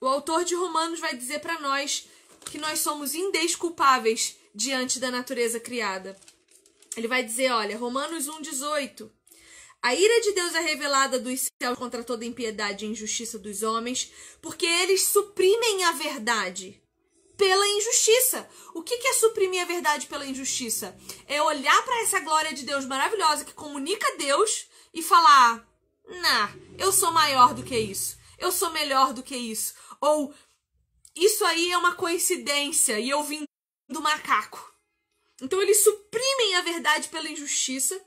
o autor de Romanos vai dizer para nós que nós somos indesculpáveis diante da natureza criada. Ele vai dizer, olha, Romanos 1:18. A ira de Deus é revelada dos céus contra toda impiedade e injustiça dos homens, porque eles suprimem a verdade pela injustiça. O que é suprimir a verdade pela injustiça? É olhar para essa glória de Deus maravilhosa que comunica Deus e falar: Nah, eu sou maior do que isso. Eu sou melhor do que isso. Ou isso aí é uma coincidência e eu vim do macaco. Então eles suprimem a verdade pela injustiça,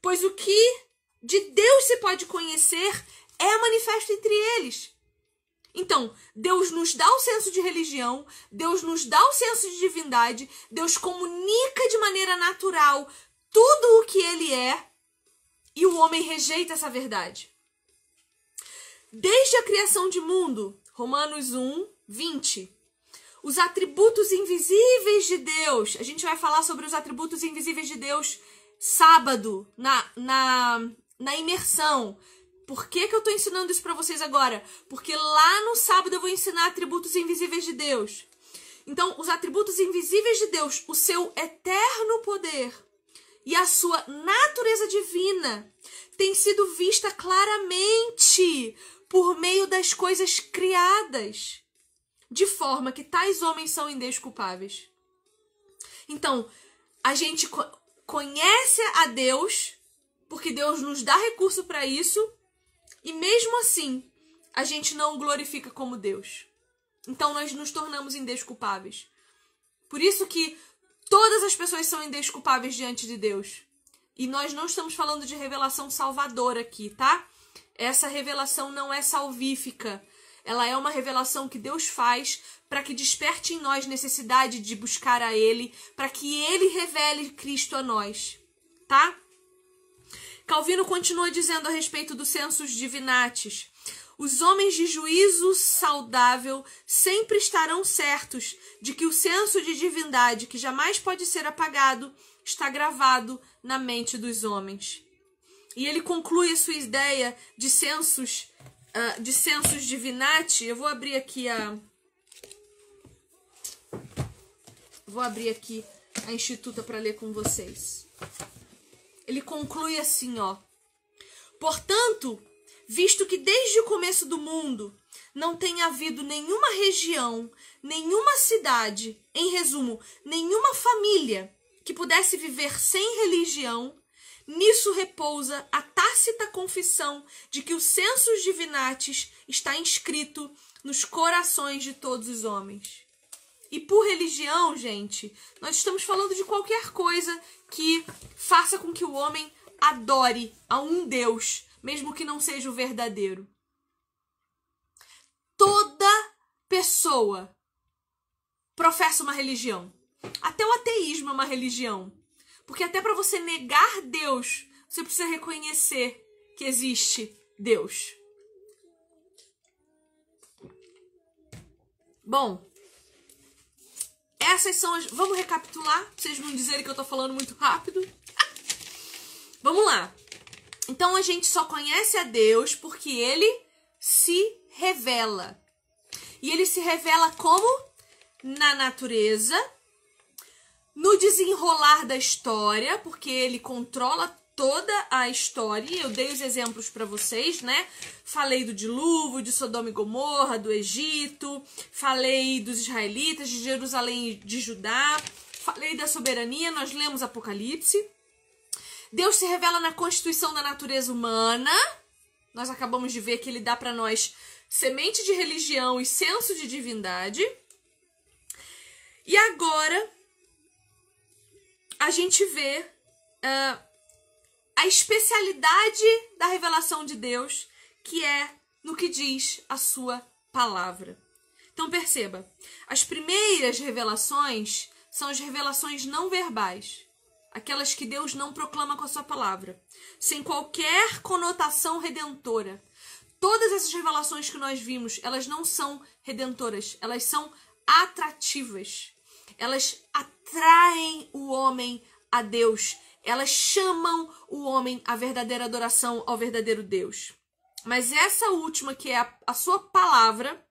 pois o que de Deus se pode conhecer é manifesto entre eles. Então, Deus nos dá o senso de religião, Deus nos dá o senso de divindade, Deus comunica de maneira natural tudo o que ele é, e o homem rejeita essa verdade. Desde a criação de mundo, Romanos 1, 20. Os atributos invisíveis de Deus. A gente vai falar sobre os atributos invisíveis de Deus sábado, na, na, na imersão. Por que, que eu estou ensinando isso para vocês agora? Porque lá no sábado eu vou ensinar atributos invisíveis de Deus. Então, os atributos invisíveis de Deus, o seu eterno poder e a sua natureza divina tem sido vista claramente por meio das coisas criadas, de forma que tais homens são indesculpáveis. Então, a gente conhece a Deus, porque Deus nos dá recurso para isso, e mesmo assim, a gente não o glorifica como Deus. Então nós nos tornamos indesculpáveis. Por isso que todas as pessoas são indesculpáveis diante de Deus. E nós não estamos falando de revelação salvadora aqui, tá? Essa revelação não é salvífica. Ela é uma revelação que Deus faz para que desperte em nós necessidade de buscar a Ele, para que Ele revele Cristo a nós, tá? Calvino continua dizendo a respeito dos censos divinatis. Os homens de juízo saudável sempre estarão certos de que o senso de divindade, que jamais pode ser apagado, está gravado na mente dos homens. E ele conclui a sua ideia de censos, uh, de censos divinati. Eu vou abrir aqui a. Vou abrir aqui a Instituta para ler com vocês. Ele conclui assim, ó. Portanto, visto que desde o começo do mundo não tem havido nenhuma região, nenhuma cidade, em resumo, nenhuma família que pudesse viver sem religião, nisso repousa a tácita confissão de que o sensus divinatis está inscrito nos corações de todos os homens. E por religião, gente, nós estamos falando de qualquer coisa que faça com que o homem adore a um Deus, mesmo que não seja o verdadeiro. Toda pessoa professa uma religião. Até o ateísmo é uma religião. Porque até para você negar Deus, você precisa reconhecer que existe Deus. Bom, essas são as. Vamos recapitular, pra vocês não dizerem que eu tô falando muito rápido. Vamos lá. Então a gente só conhece a Deus porque ele se revela. E ele se revela como? Na natureza, no desenrolar da história, porque ele controla toda a história. Eu dei os exemplos para vocês, né? Falei do dilúvio, de Sodoma e Gomorra, do Egito, falei dos israelitas, de Jerusalém e de Judá, falei da soberania, nós lemos Apocalipse. Deus se revela na constituição da natureza humana. Nós acabamos de ver que ele dá para nós semente de religião e senso de divindade. E agora a gente vê uh, a especialidade da revelação de Deus, que é no que diz a sua palavra. Então perceba, as primeiras revelações são as revelações não verbais, aquelas que Deus não proclama com a sua palavra, sem qualquer conotação redentora. Todas essas revelações que nós vimos, elas não são redentoras, elas são atrativas. Elas atraem o homem a Deus, elas chamam o homem à verdadeira adoração ao verdadeiro Deus. Mas essa última, que é a, a sua palavra,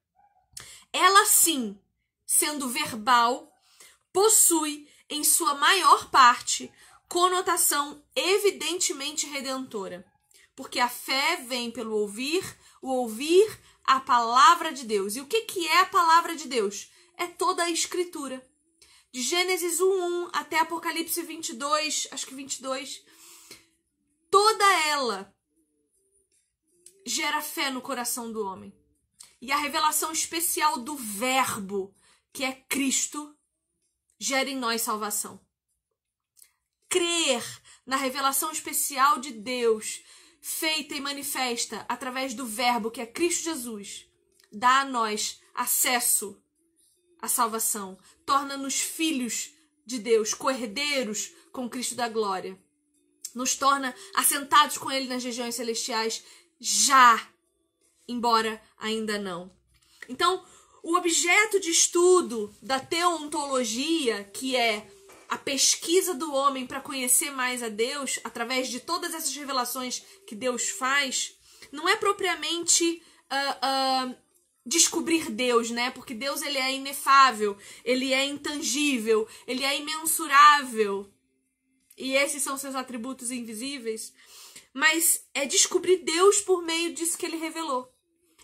ela sim, sendo verbal, possui em sua maior parte conotação evidentemente redentora. Porque a fé vem pelo ouvir, o ouvir a palavra de Deus. E o que, que é a palavra de Deus? É toda a escritura. De Gênesis 1, 1 até Apocalipse 22, acho que 22, toda ela gera fé no coração do homem. E a revelação especial do Verbo, que é Cristo, gera em nós salvação. Crer na revelação especial de Deus, feita e manifesta através do Verbo, que é Cristo Jesus, dá a nós acesso à salvação, torna-nos filhos de Deus, coerdeiros com Cristo da glória, nos torna assentados com Ele nas regiões celestiais já, embora ainda não. Então, o objeto de estudo da teontologia, que é a pesquisa do homem para conhecer mais a Deus, através de todas essas revelações que Deus faz, não é propriamente uh, uh, descobrir Deus, né? Porque Deus ele é inefável, ele é intangível, ele é imensurável. E esses são seus atributos invisíveis mas é descobrir Deus por meio disso que ele revelou.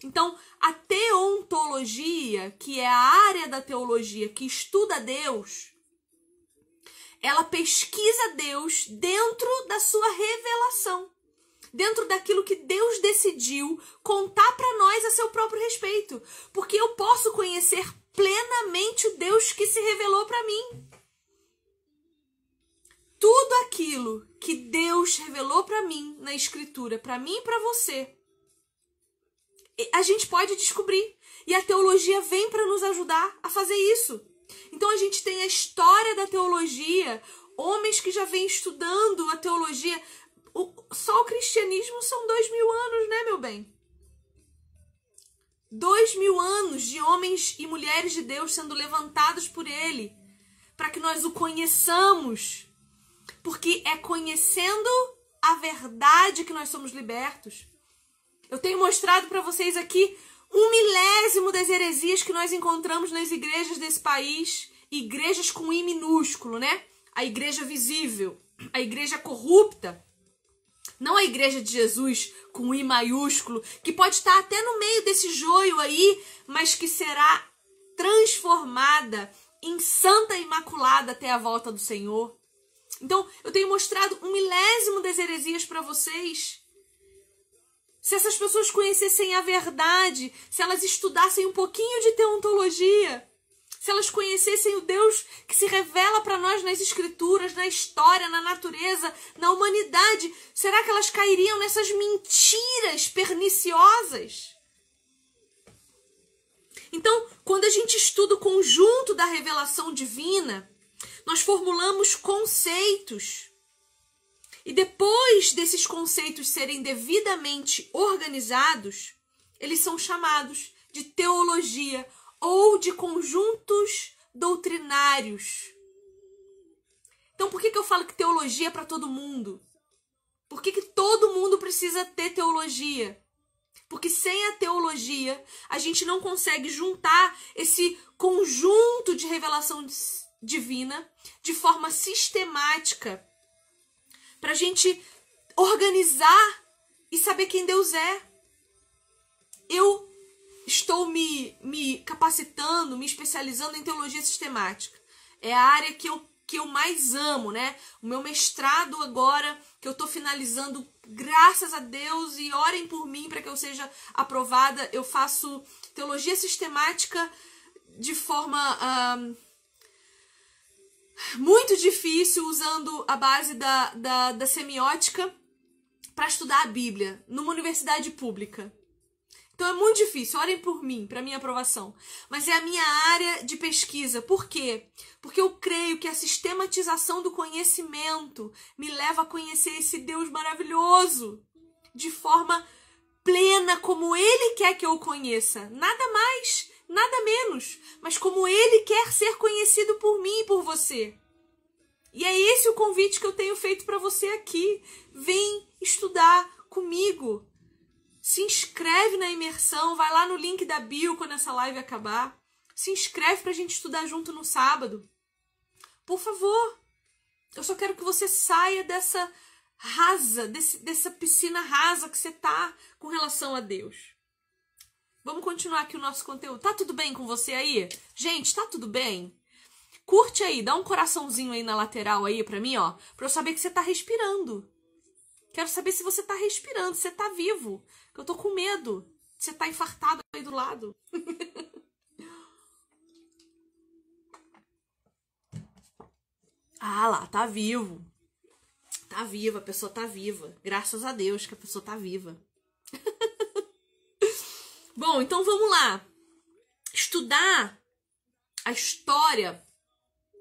Então, a teontologia, que é a área da teologia que estuda Deus, ela pesquisa Deus dentro da sua revelação, dentro daquilo que Deus decidiu contar para nós a seu próprio respeito, porque eu posso conhecer plenamente o Deus que se revelou para mim tudo aquilo que Deus revelou para mim na escritura, para mim e para você, a gente pode descobrir. E a teologia vem para nos ajudar a fazer isso. Então a gente tem a história da teologia, homens que já vêm estudando a teologia. O, só o cristianismo são dois mil anos, né, meu bem? Dois mil anos de homens e mulheres de Deus sendo levantados por Ele, para que nós o conheçamos porque é conhecendo a verdade que nós somos libertos. Eu tenho mostrado para vocês aqui um milésimo das heresias que nós encontramos nas igrejas desse país, igrejas com I minúsculo, né? A igreja visível, a igreja corrupta, não a igreja de Jesus com I maiúsculo, que pode estar até no meio desse joio aí, mas que será transformada em santa imaculada até a volta do Senhor. Então, eu tenho mostrado um milésimo das heresias para vocês. Se essas pessoas conhecessem a verdade, se elas estudassem um pouquinho de teontologia, se elas conhecessem o Deus que se revela para nós nas escrituras, na história, na natureza, na humanidade, será que elas cairiam nessas mentiras perniciosas? Então, quando a gente estuda o conjunto da revelação divina, nós formulamos conceitos. E depois desses conceitos serem devidamente organizados, eles são chamados de teologia ou de conjuntos doutrinários. Então, por que, que eu falo que teologia é para todo mundo? Por que, que todo mundo precisa ter teologia? Porque sem a teologia, a gente não consegue juntar esse conjunto de revelação divina de forma sistemática para a gente organizar e saber quem Deus é. Eu estou me, me capacitando, me especializando em teologia sistemática. É a área que eu, que eu mais amo, né? O meu mestrado agora, que eu estou finalizando, graças a Deus, e orem por mim para que eu seja aprovada. Eu faço teologia sistemática de forma. Muito difícil usando a base da, da, da semiótica para estudar a Bíblia numa universidade pública. Então é muito difícil. Orem por mim, para minha aprovação. Mas é a minha área de pesquisa. Por quê? Porque eu creio que a sistematização do conhecimento me leva a conhecer esse Deus maravilhoso de forma plena, como Ele quer que eu conheça. Nada mais nada menos, mas como ele quer ser conhecido por mim e por você. E é esse o convite que eu tenho feito para você aqui. Vem estudar comigo. Se inscreve na imersão, vai lá no link da bio quando essa live acabar. Se inscreve para a gente estudar junto no sábado. Por favor. Eu só quero que você saia dessa rasa, desse, dessa piscina rasa que você tá com relação a Deus. Vamos continuar aqui o nosso conteúdo. Tá tudo bem com você aí? Gente, tá tudo bem? Curte aí, dá um coraçãozinho aí na lateral aí pra mim, ó, pra eu saber que você tá respirando. Quero saber se você tá respirando, se você tá vivo. Eu tô com medo. Você tá infartado aí do lado. ah lá, tá vivo. Tá viva, a pessoa tá viva. Graças a Deus que a pessoa tá viva. Bom, então vamos lá. Estudar a história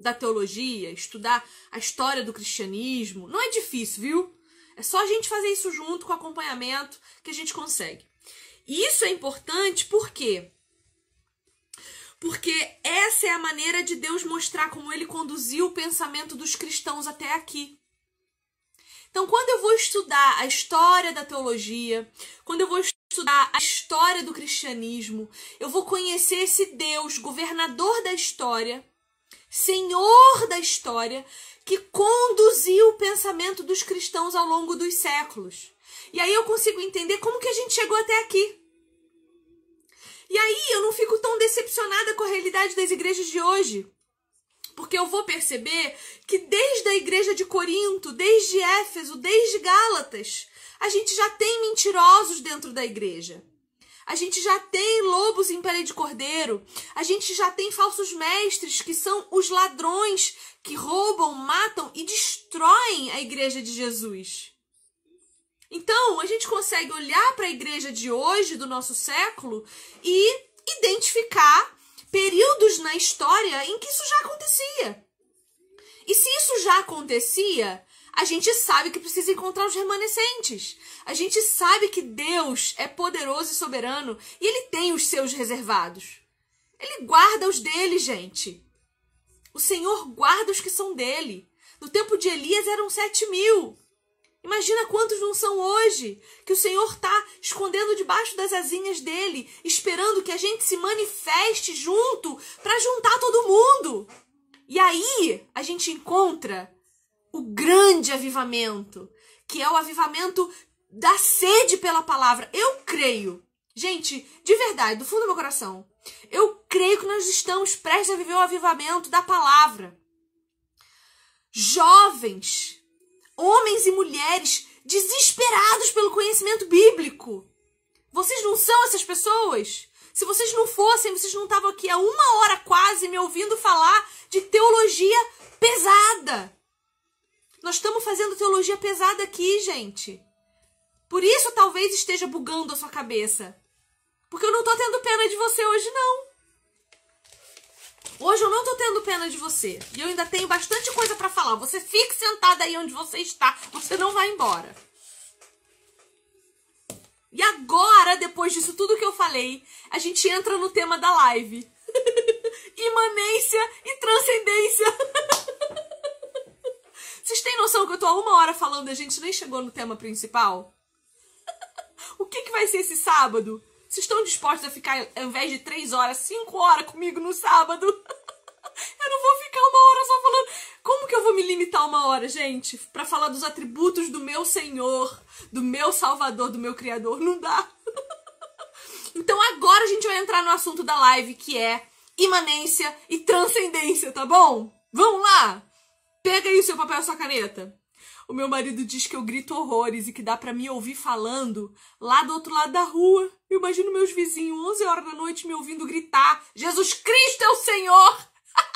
da teologia, estudar a história do cristianismo, não é difícil, viu? É só a gente fazer isso junto com acompanhamento que a gente consegue. E isso é importante por quê? Porque essa é a maneira de Deus mostrar como ele conduziu o pensamento dos cristãos até aqui. Então, quando eu vou estudar a história da teologia, quando eu vou estudar a história do cristianismo, eu vou conhecer esse Deus, governador da história, Senhor da história, que conduziu o pensamento dos cristãos ao longo dos séculos. E aí eu consigo entender como que a gente chegou até aqui. E aí eu não fico tão decepcionada com a realidade das igrejas de hoje. Porque eu vou perceber que desde a igreja de Corinto, desde Éfeso, desde Gálatas, a gente já tem mentirosos dentro da igreja. A gente já tem lobos em pele de cordeiro. A gente já tem falsos mestres que são os ladrões que roubam, matam e destroem a igreja de Jesus. Então, a gente consegue olhar para a igreja de hoje, do nosso século, e identificar períodos na história em que isso já acontecia. E se isso já acontecia, a gente sabe que precisa encontrar os remanescentes. A gente sabe que Deus é poderoso e soberano e ele tem os seus reservados. Ele guarda os dele, gente. O Senhor guarda os que são dele. No tempo de Elias eram sete mil. Imagina quantos não são hoje, que o Senhor está escondendo debaixo das asinhas dele, esperando que a gente se manifeste junto para juntar todo mundo. E aí a gente encontra o grande avivamento, que é o avivamento da sede pela palavra. Eu creio, gente, de verdade, do fundo do meu coração, eu creio que nós estamos prestes a viver o avivamento da palavra. Jovens homens e mulheres desesperados pelo conhecimento bíblico. Vocês não são essas pessoas? Se vocês não fossem, vocês não estavam aqui há uma hora quase me ouvindo falar de teologia pesada. Nós estamos fazendo teologia pesada aqui, gente. Por isso talvez esteja bugando a sua cabeça. Porque eu não tô tendo pena de você hoje, não. Hoje eu não tô tendo pena de você. E eu ainda tenho bastante coisa para falar. Você fique sentada aí onde você está. Você não vai embora. E agora, depois disso tudo que eu falei, a gente entra no tema da live. Imanência e transcendência. Vocês têm noção que eu tô há uma hora falando e a gente nem chegou no tema principal? o que, que vai ser esse sábado? Vocês estão dispostos a ficar, ao invés de três horas, cinco horas comigo no sábado? eu não vou ficar uma hora só falando. Como que eu vou me limitar uma hora, gente? para falar dos atributos do meu Senhor, do meu Salvador, do meu Criador? Não dá. então agora a gente vai entrar no assunto da live, que é imanência e transcendência, tá bom? Vamos lá? Pega aí o seu papel e sua caneta. O meu marido diz que eu grito horrores e que dá para me ouvir falando lá do outro lado da rua. Eu imagino meus vizinhos 11 horas da noite me ouvindo gritar: Jesus Cristo é o Senhor!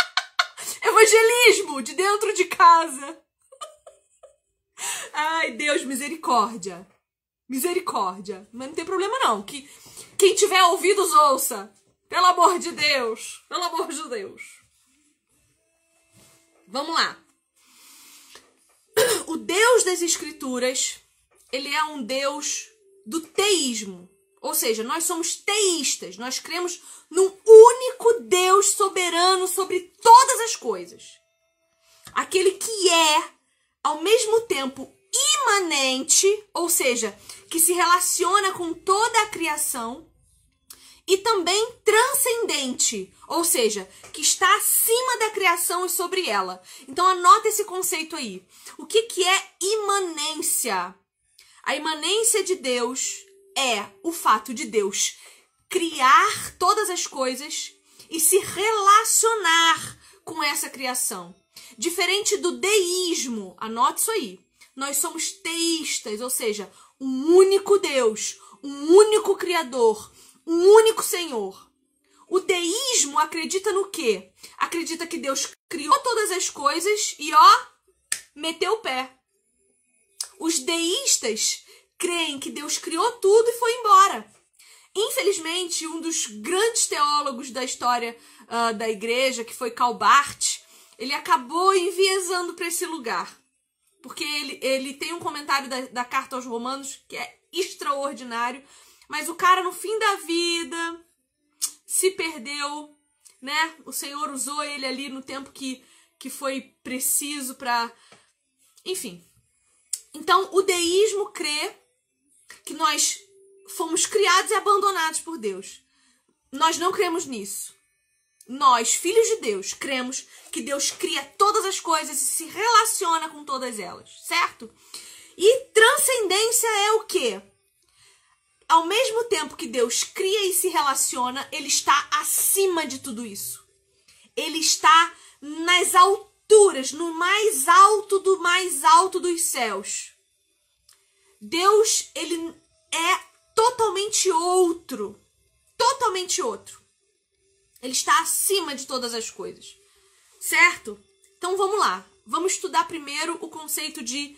Evangelismo de dentro de casa. Ai, Deus, misericórdia. Misericórdia. Mas não tem problema não. Que quem tiver ouvidos ouça. Pelo amor de Deus. Pelo amor de Deus. Vamos lá. O Deus das Escrituras, ele é um Deus do teísmo. Ou seja, nós somos teístas, nós cremos num único Deus soberano sobre todas as coisas. Aquele que é, ao mesmo tempo, imanente, ou seja, que se relaciona com toda a criação, e também transcendente, ou seja, que está acima da criação e sobre ela. Então anota esse conceito aí. O que, que é imanência? A imanência de Deus é o fato de Deus criar todas as coisas e se relacionar com essa criação. Diferente do deísmo, anote isso aí. Nós somos teístas, ou seja, um único Deus, um único Criador, um único Senhor. O deísmo acredita no quê? Acredita que Deus criou todas as coisas e ó, meteu o pé. Os deístas creem que Deus criou tudo e foi embora. Infelizmente, um dos grandes teólogos da história uh, da igreja, que foi Calbart, ele acabou enviesando para esse lugar. Porque ele, ele tem um comentário da, da carta aos Romanos que é extraordinário, mas o cara, no fim da vida, se perdeu, né? O Senhor usou ele ali no tempo que, que foi preciso para. Enfim. Então, o deísmo crê que nós fomos criados e abandonados por Deus. Nós não cremos nisso. Nós, filhos de Deus, cremos que Deus cria todas as coisas e se relaciona com todas elas, certo? E transcendência é o quê? Ao mesmo tempo que Deus cria e se relaciona, ele está acima de tudo isso. Ele está nas alturas, no mais alto do mais alto dos céus. Deus, ele é totalmente outro, totalmente outro. Ele está acima de todas as coisas. Certo? Então vamos lá. Vamos estudar primeiro o conceito de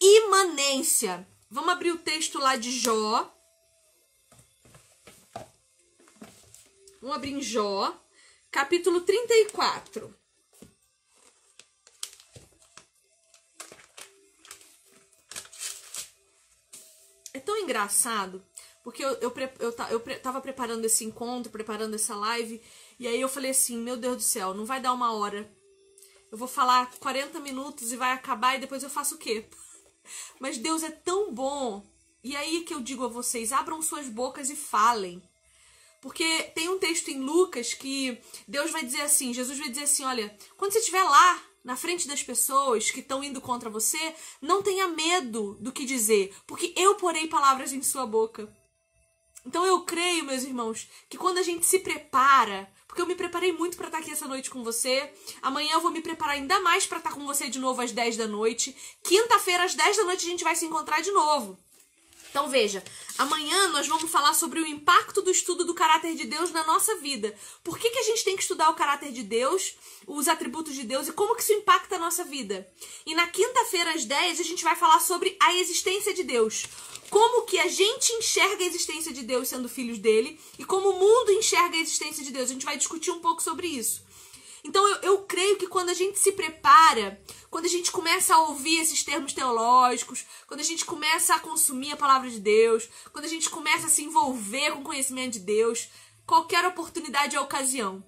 imanência. Vamos abrir o texto lá de Jó, Vamos abrir em Jó, capítulo 34. É tão engraçado, porque eu, eu, eu, eu tava preparando esse encontro, preparando essa live, e aí eu falei assim: meu Deus do céu, não vai dar uma hora. Eu vou falar 40 minutos e vai acabar, e depois eu faço o quê? Mas Deus é tão bom. E aí que eu digo a vocês: abram suas bocas e falem. Porque tem um texto em Lucas que Deus vai dizer assim, Jesus vai dizer assim, olha, quando você estiver lá na frente das pessoas que estão indo contra você, não tenha medo do que dizer, porque eu porei palavras em sua boca. Então eu creio, meus irmãos, que quando a gente se prepara, porque eu me preparei muito para estar aqui essa noite com você, amanhã eu vou me preparar ainda mais para estar com você de novo às 10 da noite, quinta-feira às 10 da noite a gente vai se encontrar de novo. Então veja, amanhã nós vamos falar sobre o impacto do estudo do caráter de Deus na nossa vida. Por que, que a gente tem que estudar o caráter de Deus, os atributos de Deus e como que isso impacta a nossa vida? E na quinta-feira às 10 a gente vai falar sobre a existência de Deus. Como que a gente enxerga a existência de Deus sendo filhos dele e como o mundo enxerga a existência de Deus. A gente vai discutir um pouco sobre isso. Então eu, eu creio que quando a gente se prepara, quando a gente começa a ouvir esses termos teológicos, quando a gente começa a consumir a palavra de Deus, quando a gente começa a se envolver com o conhecimento de Deus, qualquer oportunidade é ocasião.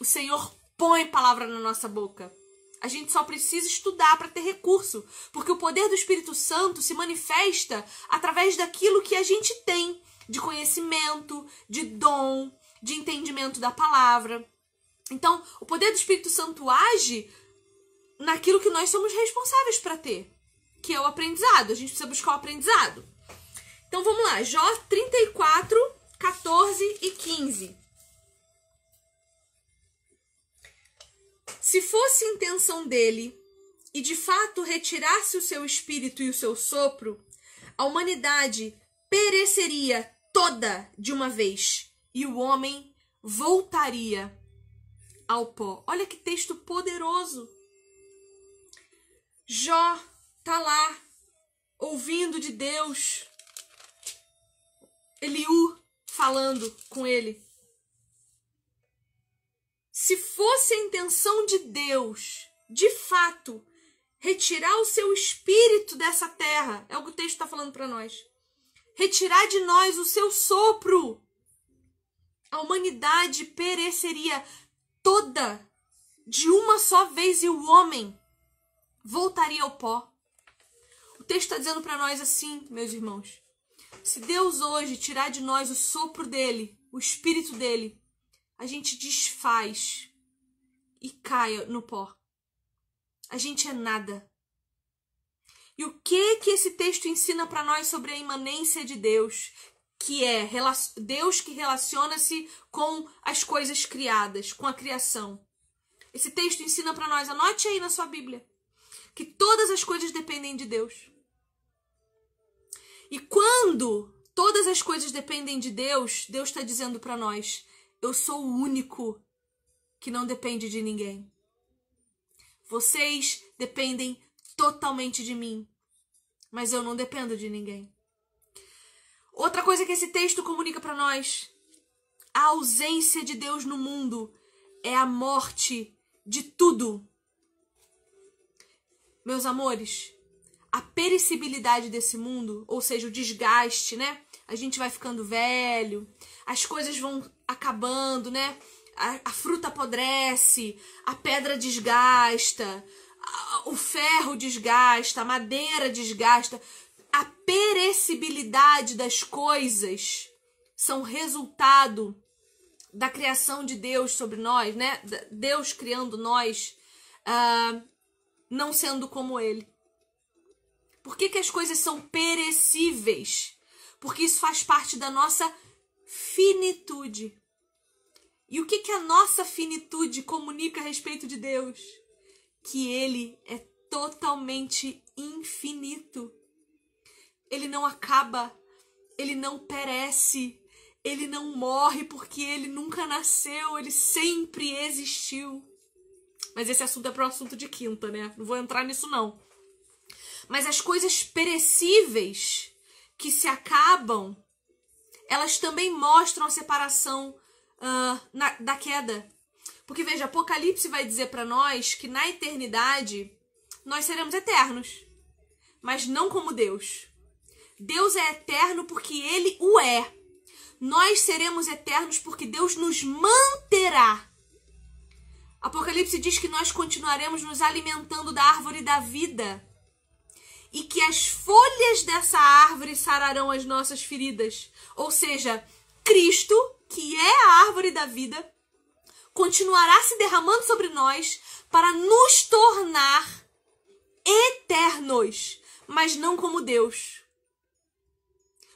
O Senhor põe palavra na nossa boca. A gente só precisa estudar para ter recurso, porque o poder do Espírito Santo se manifesta através daquilo que a gente tem de conhecimento, de dom, de entendimento da palavra. Então, o poder do Espírito Santo age naquilo que nós somos responsáveis para ter, que é o aprendizado. A gente precisa buscar o aprendizado. Então vamos lá, Jó 34, 14 e 15. Se fosse intenção dele e de fato retirasse o seu espírito e o seu sopro, a humanidade pereceria toda de uma vez e o homem voltaria ao pó. Olha que texto poderoso. Jó tá lá ouvindo de Deus. Eliú falando com ele. Se fosse a intenção de Deus, de fato, retirar o seu espírito dessa terra, é o que o texto está falando para nós. Retirar de nós o seu sopro. A humanidade pereceria toda de uma só vez e o homem voltaria ao pó. O texto está dizendo para nós assim, meus irmãos: se Deus hoje tirar de nós o sopro dele, o espírito dele, a gente desfaz e cai no pó. A gente é nada. E o que que esse texto ensina para nós sobre a imanência de Deus, que é Deus que relaciona-se com as coisas criadas, com a criação. Esse texto ensina para nós, anote aí na sua Bíblia, que todas as coisas dependem de Deus. E quando todas as coisas dependem de Deus, Deus está dizendo para nós: eu sou o único que não depende de ninguém. Vocês dependem totalmente de mim, mas eu não dependo de ninguém. Outra coisa que esse texto comunica para nós: a ausência de Deus no mundo é a morte de tudo. Meus amores, a perecibilidade desse mundo, ou seja, o desgaste, né? A gente vai ficando velho, as coisas vão acabando, né? A, a fruta apodrece, a pedra desgasta, o ferro desgasta, a madeira desgasta. A perecibilidade das coisas são resultado da criação de Deus sobre nós, né? Deus criando nós, uh, não sendo como Ele. Por que, que as coisas são perecíveis? Porque isso faz parte da nossa finitude. E o que, que a nossa finitude comunica a respeito de Deus? que ele é totalmente infinito. Ele não acaba, ele não perece, ele não morre porque ele nunca nasceu, ele sempre existiu. Mas esse assunto é para o assunto de quinta, né? Não vou entrar nisso não. Mas as coisas perecíveis que se acabam, elas também mostram a separação uh, na, da queda. Porque veja, Apocalipse vai dizer para nós que na eternidade nós seremos eternos, mas não como Deus. Deus é eterno porque ele o é. Nós seremos eternos porque Deus nos manterá. Apocalipse diz que nós continuaremos nos alimentando da árvore da vida e que as folhas dessa árvore sararão as nossas feridas. Ou seja, Cristo, que é a árvore da vida, continuará se derramando sobre nós para nos tornar eternos, mas não como Deus.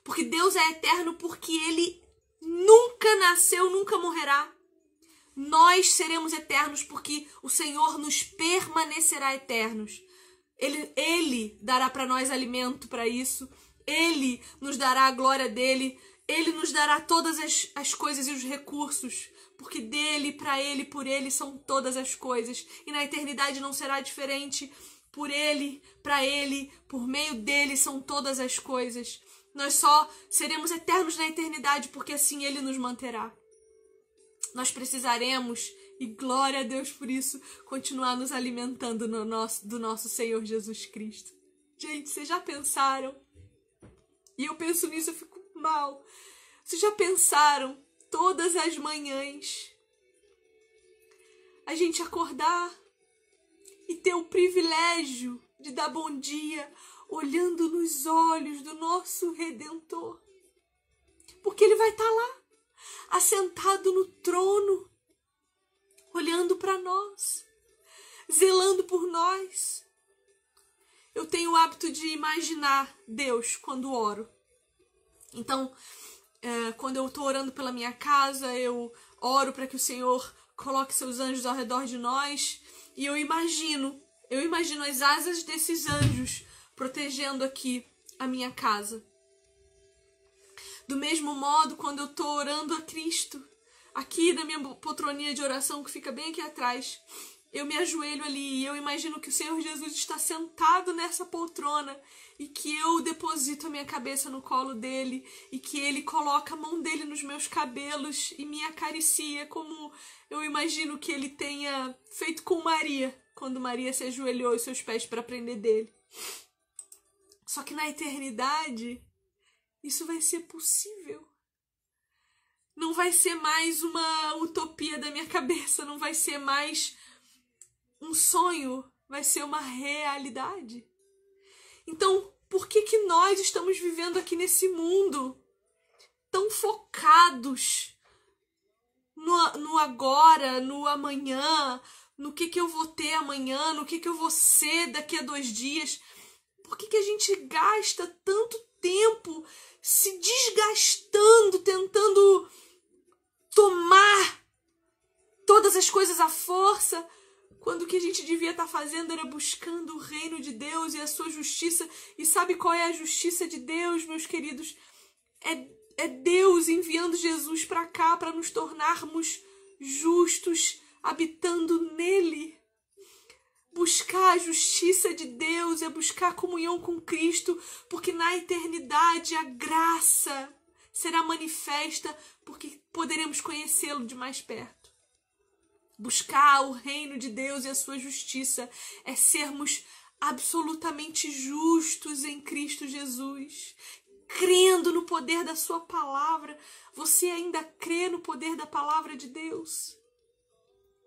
Porque Deus é eterno porque ele nunca nasceu, nunca morrerá. Nós seremos eternos porque o Senhor nos permanecerá eternos. Ele, ele dará para nós alimento para isso. Ele nos dará a glória dele. Ele nos dará todas as, as coisas e os recursos porque dele, para ele, por ele são todas as coisas, e na eternidade não será diferente. Por ele, para ele, por meio dele são todas as coisas. Nós só seremos eternos na eternidade porque assim ele nos manterá. Nós precisaremos, e glória a Deus por isso, continuar nos alimentando no nosso, do nosso Senhor Jesus Cristo. Gente, vocês já pensaram? E eu penso nisso, eu fico mal. Vocês já pensaram todas as manhãs. A gente acordar e ter o privilégio de dar bom dia olhando nos olhos do nosso Redentor. Porque ele vai estar tá lá, assentado no trono, olhando para nós, zelando por nós. Eu tenho o hábito de imaginar Deus quando oro. Então, é, quando eu estou orando pela minha casa, eu oro para que o Senhor coloque seus anjos ao redor de nós. E eu imagino, eu imagino as asas desses anjos protegendo aqui a minha casa. Do mesmo modo, quando eu estou orando a Cristo, aqui na minha poltroninha de oração que fica bem aqui atrás, eu me ajoelho ali e eu imagino que o Senhor Jesus está sentado nessa poltrona e que eu deposito a minha cabeça no colo dele e que ele coloca a mão dele nos meus cabelos e me acaricia como eu imagino que ele tenha feito com Maria, quando Maria se ajoelhou aos seus pés para aprender dele. Só que na eternidade isso vai ser possível não vai ser mais uma utopia da minha cabeça, não vai ser mais um sonho vai ser uma realidade. Então, por que que nós estamos vivendo aqui nesse mundo tão focados no, no agora, no amanhã, no que, que eu vou ter amanhã, no que, que eu vou ser daqui a dois dias. Por que, que a gente gasta tanto tempo se desgastando, tentando tomar todas as coisas à força, quando o que a gente devia estar tá fazendo era buscando o reino de Deus e a sua justiça. E sabe qual é a justiça de Deus, meus queridos? É, é Deus enviando Jesus para cá para nos tornarmos justos, habitando nele. Buscar a justiça de Deus é buscar a comunhão com Cristo, porque na eternidade a graça será manifesta, porque poderemos conhecê-lo de mais perto. Buscar o reino de Deus e a sua justiça é sermos absolutamente justos em Cristo Jesus, crendo no poder da sua palavra. Você ainda crê no poder da palavra de Deus?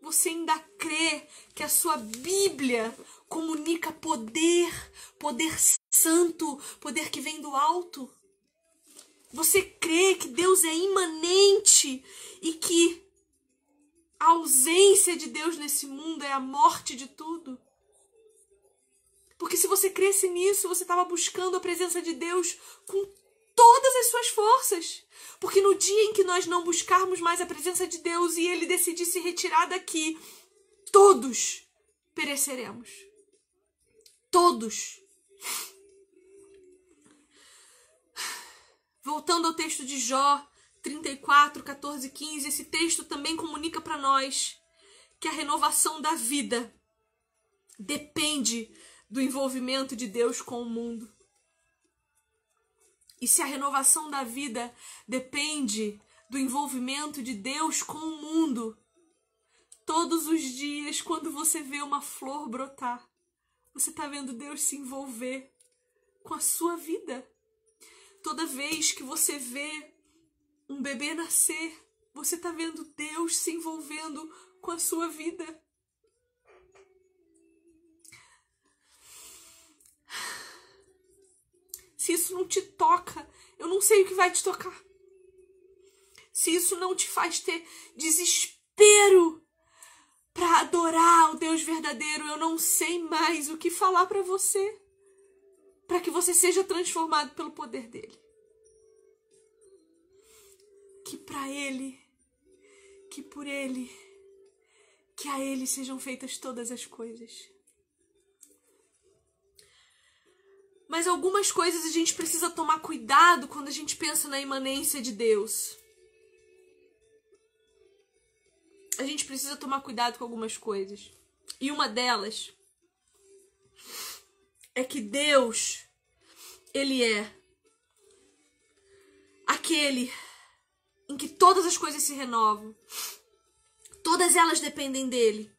Você ainda crê que a sua Bíblia comunica poder, poder santo, poder que vem do alto? Você crê que Deus é imanente e que a ausência de Deus nesse mundo é a morte de tudo? Porque se você cresce nisso, você estava buscando a presença de Deus com todas as suas forças. Porque no dia em que nós não buscarmos mais a presença de Deus e ele decidir se retirar daqui, todos pereceremos. Todos. Voltando ao texto de Jó 34, 14 15, esse texto também comunica para nós que a renovação da vida depende do envolvimento de Deus com o mundo. E se a renovação da vida depende do envolvimento de Deus com o mundo, todos os dias, quando você vê uma flor brotar, você está vendo Deus se envolver com a sua vida. Toda vez que você vê um bebê nascer, você está vendo Deus se envolvendo com a sua vida. Se isso não te toca, eu não sei o que vai te tocar. Se isso não te faz ter desespero para adorar o Deus verdadeiro, eu não sei mais o que falar para você, para que você seja transformado pelo poder dele. Que para ele, que por ele, que a ele sejam feitas todas as coisas. Mas algumas coisas a gente precisa tomar cuidado quando a gente pensa na imanência de Deus. A gente precisa tomar cuidado com algumas coisas. E uma delas é que Deus, Ele é aquele em que todas as coisas se renovam, todas elas dependem dele,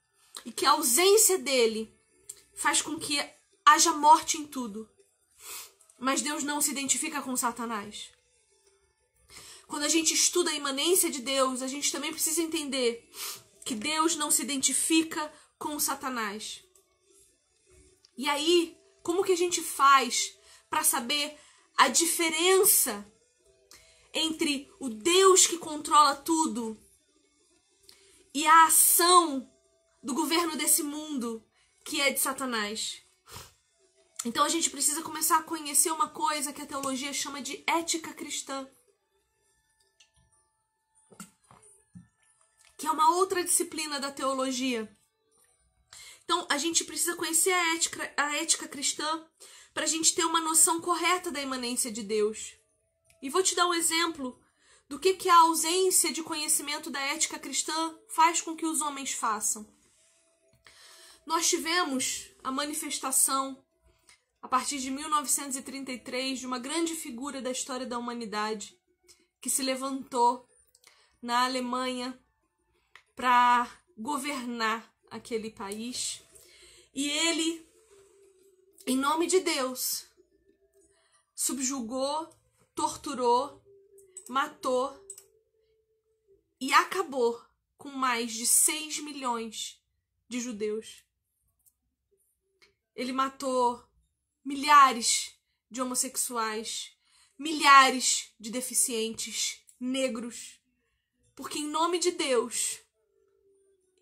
e que a ausência dele faz com que haja morte em tudo. Mas Deus não se identifica com Satanás. Quando a gente estuda a imanência de Deus, a gente também precisa entender que Deus não se identifica com Satanás. E aí, como que a gente faz para saber a diferença entre o Deus que controla tudo e a ação do governo desse mundo que é de Satanás? Então a gente precisa começar a conhecer uma coisa que a teologia chama de ética cristã. Que é uma outra disciplina da teologia. Então a gente precisa conhecer a ética, a ética cristã para a gente ter uma noção correta da imanência de Deus. E vou te dar um exemplo do que, que a ausência de conhecimento da ética cristã faz com que os homens façam. Nós tivemos a manifestação a partir de 1933, de uma grande figura da história da humanidade que se levantou na Alemanha para governar aquele país. E ele, em nome de Deus, subjugou, torturou, matou e acabou com mais de 6 milhões de judeus. Ele matou milhares de homossexuais, milhares de deficientes negros, Porque em nome de Deus,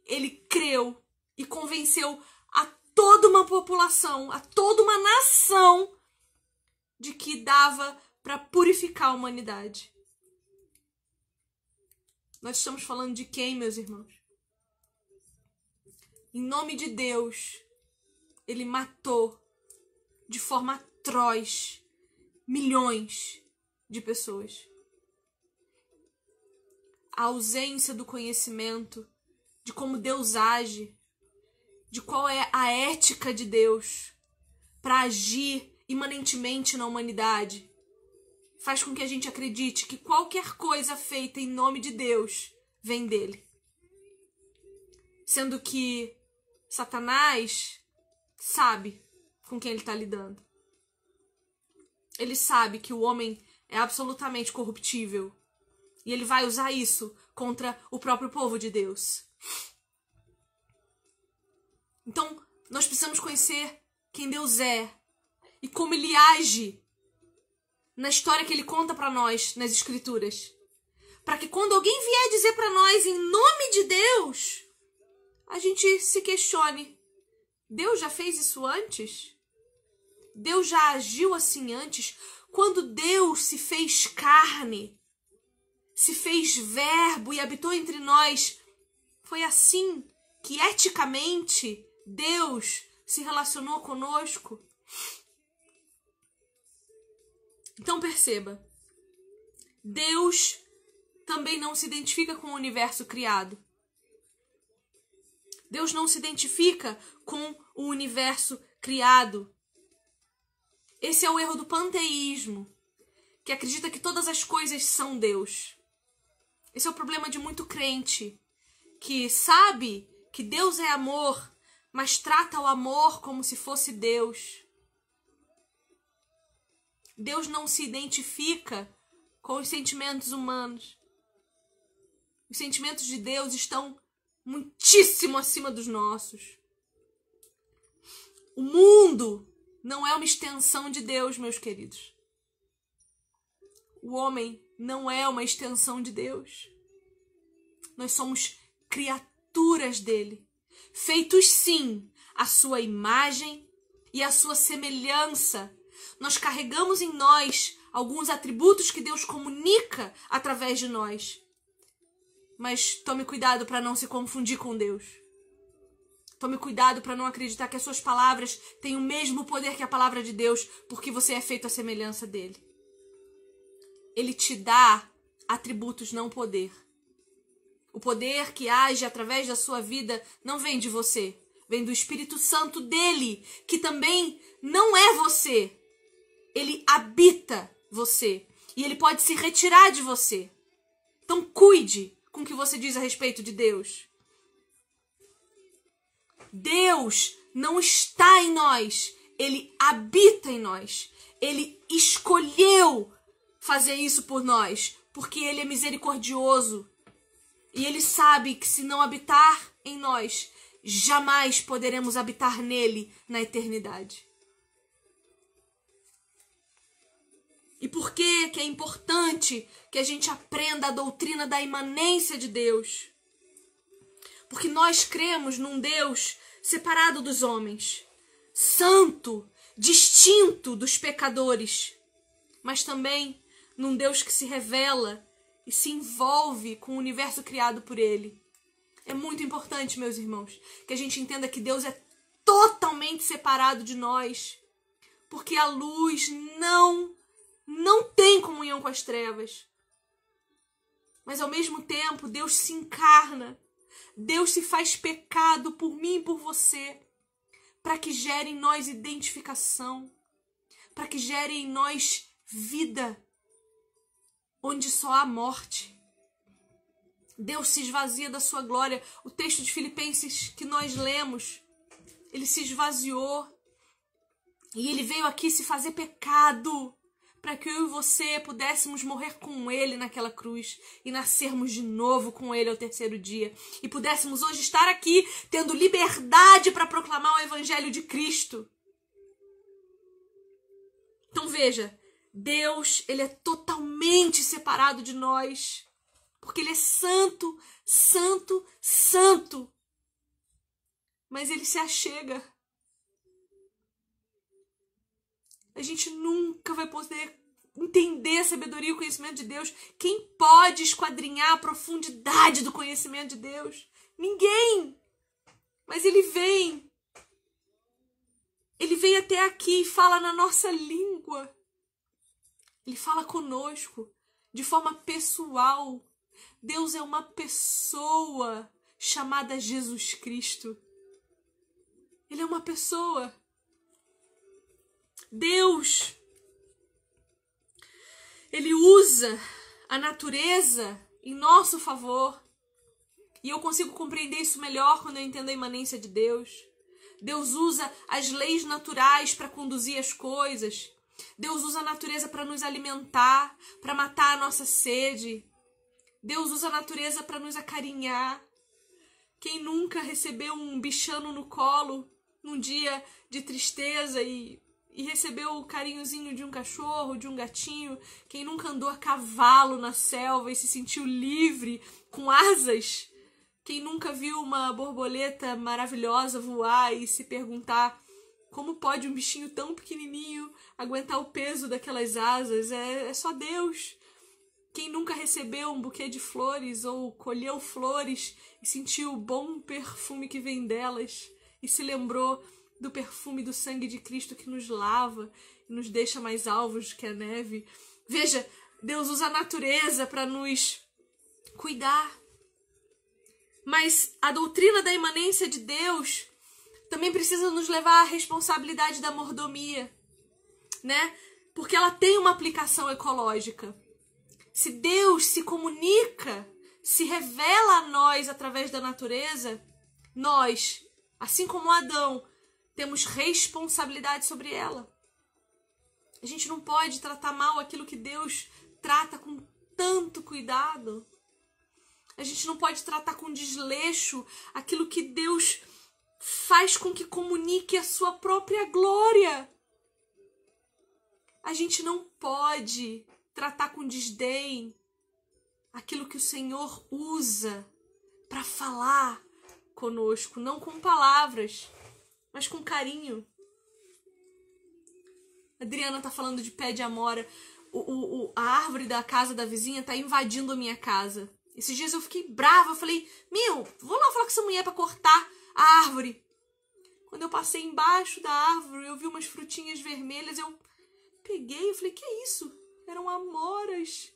ele creu e convenceu a toda uma população, a toda uma nação de que dava para purificar a humanidade. Nós estamos falando de quem, meus irmãos? Em nome de Deus, ele matou de forma atroz milhões de pessoas. A ausência do conhecimento de como Deus age, de qual é a ética de Deus para agir imanentemente na humanidade, faz com que a gente acredite que qualquer coisa feita em nome de Deus vem dele. Sendo que Satanás sabe com quem ele está lidando. Ele sabe que o homem é absolutamente corruptível. E ele vai usar isso contra o próprio povo de Deus. Então, nós precisamos conhecer quem Deus é e como ele age na história que ele conta para nós nas escrituras. Para que quando alguém vier dizer para nós em nome de Deus, a gente se questione: Deus já fez isso antes? Deus já agiu assim antes? Quando Deus se fez carne, se fez verbo e habitou entre nós, foi assim que eticamente Deus se relacionou conosco? Então perceba, Deus também não se identifica com o universo criado. Deus não se identifica com o universo criado. Esse é o erro do panteísmo, que acredita que todas as coisas são Deus. Esse é o problema de muito crente, que sabe que Deus é amor, mas trata o amor como se fosse Deus. Deus não se identifica com os sentimentos humanos. Os sentimentos de Deus estão muitíssimo acima dos nossos. O mundo não é uma extensão de Deus, meus queridos. O homem não é uma extensão de Deus. Nós somos criaturas dele, feitos sim à sua imagem e à sua semelhança nós carregamos em nós alguns atributos que Deus comunica através de nós. Mas tome cuidado para não se confundir com Deus. Tome cuidado para não acreditar que as suas palavras têm o mesmo poder que a palavra de Deus, porque você é feito à semelhança dele. Ele te dá atributos, não poder. O poder que age através da sua vida não vem de você, vem do Espírito Santo dele, que também não é você, ele habita você e ele pode se retirar de você. Então cuide com o que você diz a respeito de Deus. Deus não está em nós, ele habita em nós. Ele escolheu fazer isso por nós, porque ele é misericordioso. E ele sabe que se não habitar em nós, jamais poderemos habitar nele na eternidade. E por que que é importante que a gente aprenda a doutrina da imanência de Deus? Porque nós cremos num Deus separado dos homens, santo, distinto dos pecadores, mas também num Deus que se revela e se envolve com o universo criado por ele. É muito importante, meus irmãos, que a gente entenda que Deus é totalmente separado de nós, porque a luz não não tem comunhão com as trevas. Mas ao mesmo tempo, Deus se encarna. Deus se faz pecado por mim e por você, para que gere em nós identificação, para que gere em nós vida, onde só há morte. Deus se esvazia da sua glória. O texto de Filipenses que nós lemos, ele se esvaziou. E ele veio aqui se fazer pecado para que eu e você pudéssemos morrer com Ele naquela cruz e nascermos de novo com Ele ao terceiro dia e pudéssemos hoje estar aqui tendo liberdade para proclamar o Evangelho de Cristo. Então veja, Deus, ele é totalmente separado de nós. Porque Ele é santo, santo, santo. Mas Ele se achega. A gente nunca vai poder entender a sabedoria e o conhecimento de Deus. Quem pode esquadrinhar a profundidade do conhecimento de Deus? Ninguém! Mas Ele vem. Ele vem até aqui e fala na nossa língua. Ele fala conosco de forma pessoal. Deus é uma pessoa chamada Jesus Cristo. Ele é uma pessoa. Deus, ele usa a natureza em nosso favor. E eu consigo compreender isso melhor quando eu entendo a imanência de Deus. Deus usa as leis naturais para conduzir as coisas. Deus usa a natureza para nos alimentar, para matar a nossa sede. Deus usa a natureza para nos acarinhar. Quem nunca recebeu um bichano no colo num dia de tristeza e, e recebeu o carinhozinho de um cachorro, de um gatinho? Quem nunca andou a cavalo na selva e se sentiu livre, com asas? Quem nunca viu uma borboleta maravilhosa voar e se perguntar como pode um bichinho tão pequenininho aguentar o peso daquelas asas? É, é só Deus. Quem nunca recebeu um buquê de flores ou colheu flores e sentiu o bom perfume que vem delas e se lembrou do perfume do sangue de Cristo que nos lava e nos deixa mais alvos que a neve? Veja, Deus usa a natureza para nos cuidar mas a doutrina da imanência de Deus também precisa nos levar à responsabilidade da mordomia, né? Porque ela tem uma aplicação ecológica. Se Deus se comunica, se revela a nós através da natureza, nós, assim como Adão, temos responsabilidade sobre ela. A gente não pode tratar mal aquilo que Deus trata com tanto cuidado. A gente não pode tratar com desleixo aquilo que Deus faz com que comunique a sua própria glória. A gente não pode tratar com desdém aquilo que o Senhor usa para falar conosco, não com palavras, mas com carinho. A Adriana tá falando de pé de amora. O, o, o, a árvore da casa da vizinha tá invadindo a minha casa. Esses dias eu fiquei brava, eu falei, meu, vou lá falar com essa mulher para cortar a árvore. Quando eu passei embaixo da árvore, eu vi umas frutinhas vermelhas, eu peguei, eu falei, que é isso? Eram amoras.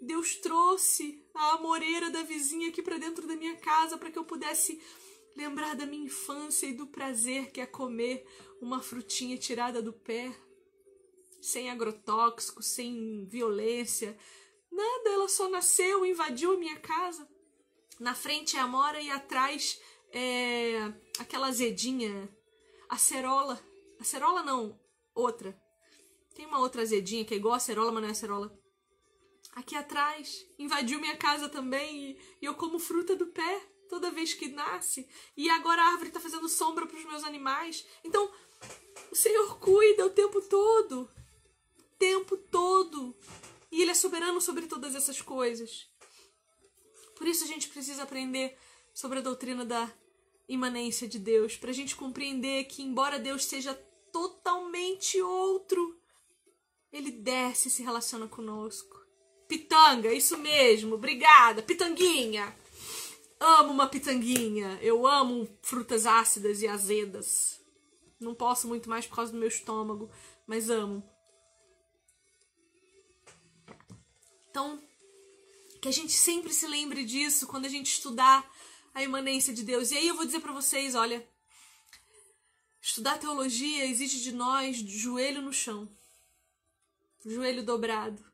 Deus trouxe a amoreira da vizinha aqui para dentro da minha casa para que eu pudesse lembrar da minha infância e do prazer que é comer uma frutinha tirada do pé, sem agrotóxico, sem violência, Nada, ela só nasceu, invadiu a minha casa. Na frente é a mora e atrás é aquela azedinha, acerola. Acerola não, outra. Tem uma outra azedinha que é igual a acerola, mas não é acerola. Aqui atrás, invadiu minha casa também e eu como fruta do pé toda vez que nasce. E agora a árvore está fazendo sombra para os meus animais. Então, o Senhor cuida o tempo todo. O tempo todo. E Ele é soberano sobre todas essas coisas. Por isso a gente precisa aprender sobre a doutrina da imanência de Deus, para a gente compreender que, embora Deus seja totalmente outro, Ele desce e se relaciona conosco. Pitanga, isso mesmo, obrigada, pitanguinha. Amo uma pitanguinha. Eu amo frutas ácidas e azedas. Não posso muito mais por causa do meu estômago, mas amo. Então, que a gente sempre se lembre disso quando a gente estudar a imanência de Deus. E aí eu vou dizer para vocês, olha, estudar teologia exige de nós joelho no chão, joelho dobrado.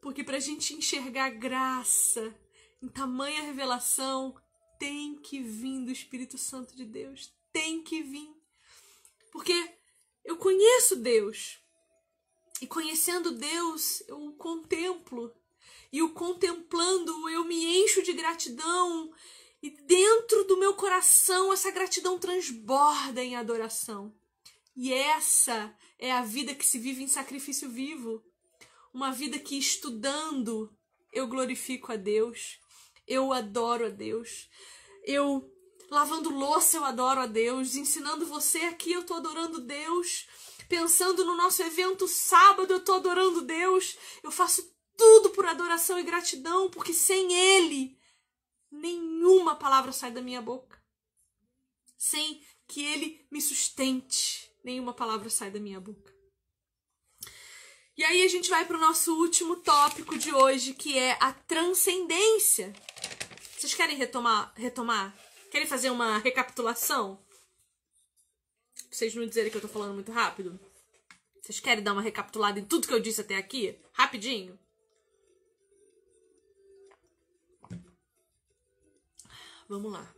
Porque para a gente enxergar graça em tamanha revelação, tem que vir do Espírito Santo de Deus. Tem que vir. Porque eu conheço Deus. E conhecendo Deus, eu o contemplo e o contemplando eu me encho de gratidão e dentro do meu coração essa gratidão transborda em adoração. E essa é a vida que se vive em sacrifício vivo. Uma vida que estudando eu glorifico a Deus, eu adoro a Deus, eu lavando louça eu adoro a Deus, ensinando você aqui eu tô adorando Deus, pensando no nosso evento sábado eu tô adorando Deus, eu faço tudo por adoração e gratidão, porque sem Ele nenhuma palavra sai da minha boca. Sem que Ele me sustente, nenhuma palavra sai da minha boca. E aí a gente vai para o nosso último tópico de hoje, que é a transcendência. Vocês querem retomar? retomar? Querem fazer uma recapitulação? Pra vocês não dizerem que eu tô falando muito rápido? Vocês querem dar uma recapitulada em tudo que eu disse até aqui? Rapidinho? Vamos lá.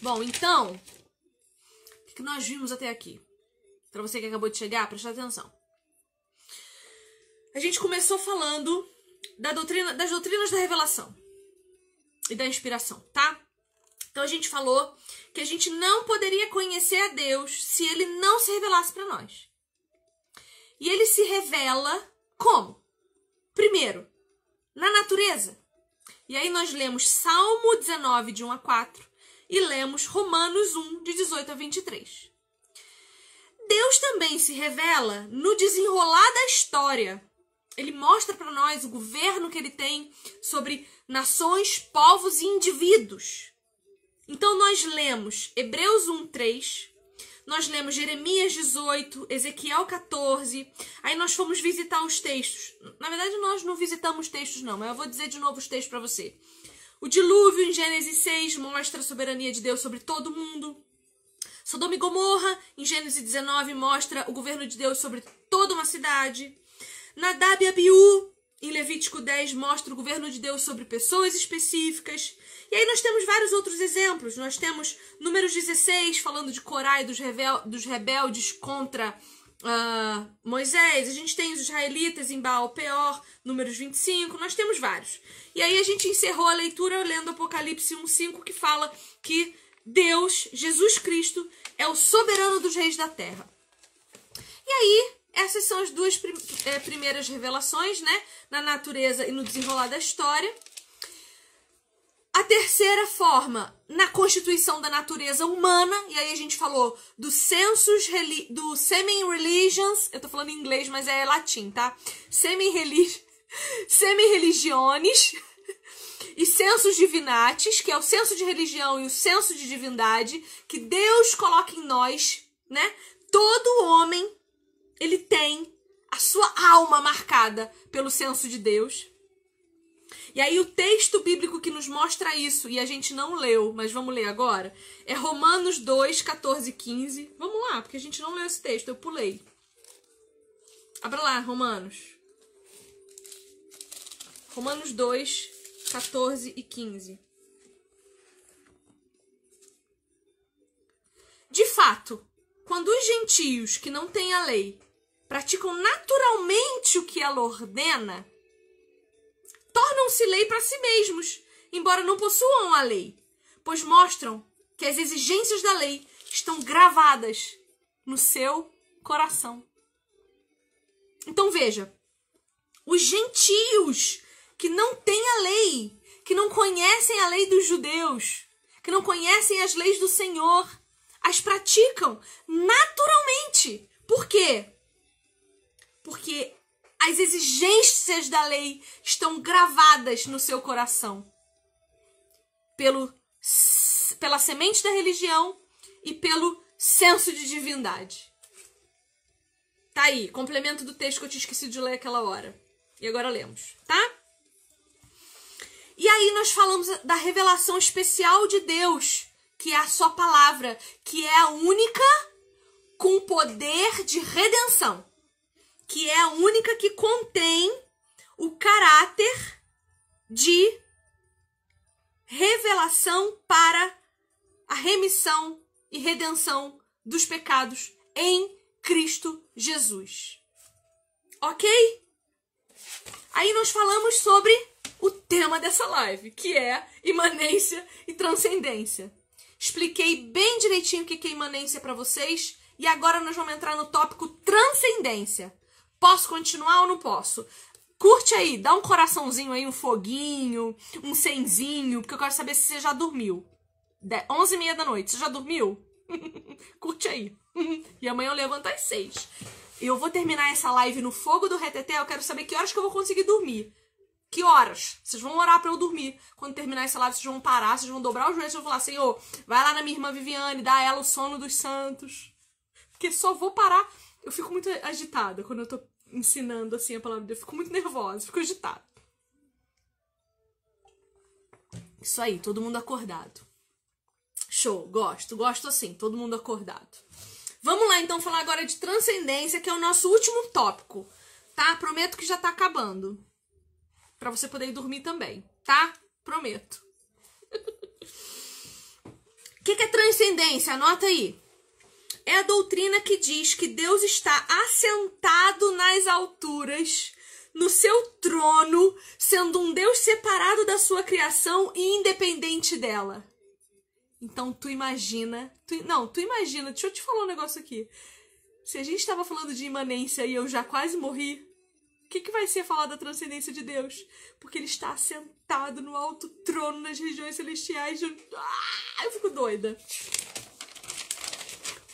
Bom, então, o que nós vimos até aqui? Para você que acabou de chegar, presta atenção. A gente começou falando da doutrina, das doutrinas da revelação e da inspiração, tá? Então a gente falou que a gente não poderia conhecer a Deus se ele não se revelasse para nós. E ele se revela como? Primeiro, na natureza. E aí nós lemos Salmo 19, de 1 a 4, e lemos Romanos 1, de 18 a 23. Deus também se revela no desenrolar da história. Ele mostra para nós o governo que ele tem sobre nações, povos e indivíduos. Então nós lemos Hebreus 1, 3, nós lemos Jeremias 18, Ezequiel 14, aí nós fomos visitar os textos. Na verdade, nós não visitamos textos, não, mas eu vou dizer de novo os textos para você. O dilúvio em Gênesis 6 mostra a soberania de Deus sobre todo mundo. Sodoma e Gomorra, em Gênesis 19, mostra o governo de Deus sobre toda uma cidade. Nadab e Abiú, em Levítico 10, mostra o governo de Deus sobre pessoas específicas. E aí nós temos vários outros exemplos. Nós temos Números 16, falando de Corá e dos, rebel dos rebeldes contra uh, Moisés. A gente tem os israelitas em Baal Peor, Números 25. Nós temos vários. E aí a gente encerrou a leitura lendo Apocalipse 1,5, que fala que Deus, Jesus Cristo, é o soberano dos reis da terra. E aí, essas são as duas prim é, primeiras revelações, né? Na natureza e no desenrolar da história. A terceira forma, na constituição da natureza humana, e aí a gente falou do census, do semi-religions, eu tô falando em inglês, mas é latim, tá? Semi-religiones, e censos divinatis, que é o senso de religião e o senso de divindade, que Deus coloca em nós, né? Todo homem, ele tem a sua alma marcada pelo senso de Deus. E aí o texto bíblico que nos mostra isso, e a gente não leu, mas vamos ler agora, é Romanos 2, 14 e 15. Vamos lá, porque a gente não leu esse texto, eu pulei. Abra lá, Romanos. Romanos 2, 14 e 15. De fato, quando os gentios que não têm a lei praticam naturalmente o que ela ordena, tornam-se lei para si mesmos, embora não possuam a lei, pois mostram que as exigências da lei estão gravadas no seu coração. Então veja, os gentios que não têm a lei, que não conhecem a lei dos judeus, que não conhecem as leis do Senhor, as praticam naturalmente. Por quê? Porque as exigências da lei estão gravadas no seu coração pelo pela semente da religião e pelo senso de divindade. Tá aí, complemento do texto que eu tinha esquecido de ler aquela hora. E agora lemos, tá? E aí nós falamos da revelação especial de Deus, que é a sua palavra, que é a única com poder de redenção, que é a única que contém o caráter de revelação para a remissão e redenção dos pecados em Cristo Jesus. Ok? Aí nós falamos sobre o tema dessa live, que é imanência e transcendência. Expliquei bem direitinho o que é imanência para vocês e agora nós vamos entrar no tópico transcendência. Posso continuar ou não posso? Curte aí, dá um coraçãozinho aí, um foguinho, um cenzinho, porque eu quero saber se você já dormiu. De 11 e meia da noite, você já dormiu? Curte aí. e amanhã eu levanto às 6. Eu vou terminar essa live no fogo do reteté, eu quero saber que horas que eu vou conseguir dormir. Que horas? Vocês vão orar para eu dormir. Quando terminar essa live, vocês vão parar, vocês vão dobrar os joelhos e vão falar: Senhor, vai lá na minha irmã Viviane, dá a ela o sono dos santos. Porque só vou parar. Eu fico muito agitada quando eu tô ensinando assim a palavra. Eu fico muito nervosa, fico agitada. Isso aí, todo mundo acordado. Show, gosto, gosto assim, todo mundo acordado. Vamos lá então falar agora de transcendência, que é o nosso último tópico, tá? Prometo que já tá acabando. Para você poder ir dormir também, tá? Prometo. O que, que é transcendência? Anota aí é a doutrina que diz que Deus está assentado nas alturas, no seu trono, sendo um Deus separado da sua criação e independente dela. Então tu imagina, tu, não, tu imagina, deixa eu te falar um negócio aqui. Se a gente estava falando de imanência e eu já quase morri, o que, que vai ser falar da transcendência de Deus? Porque ele está assentado no alto trono nas regiões celestiais. Ah, eu fico doida.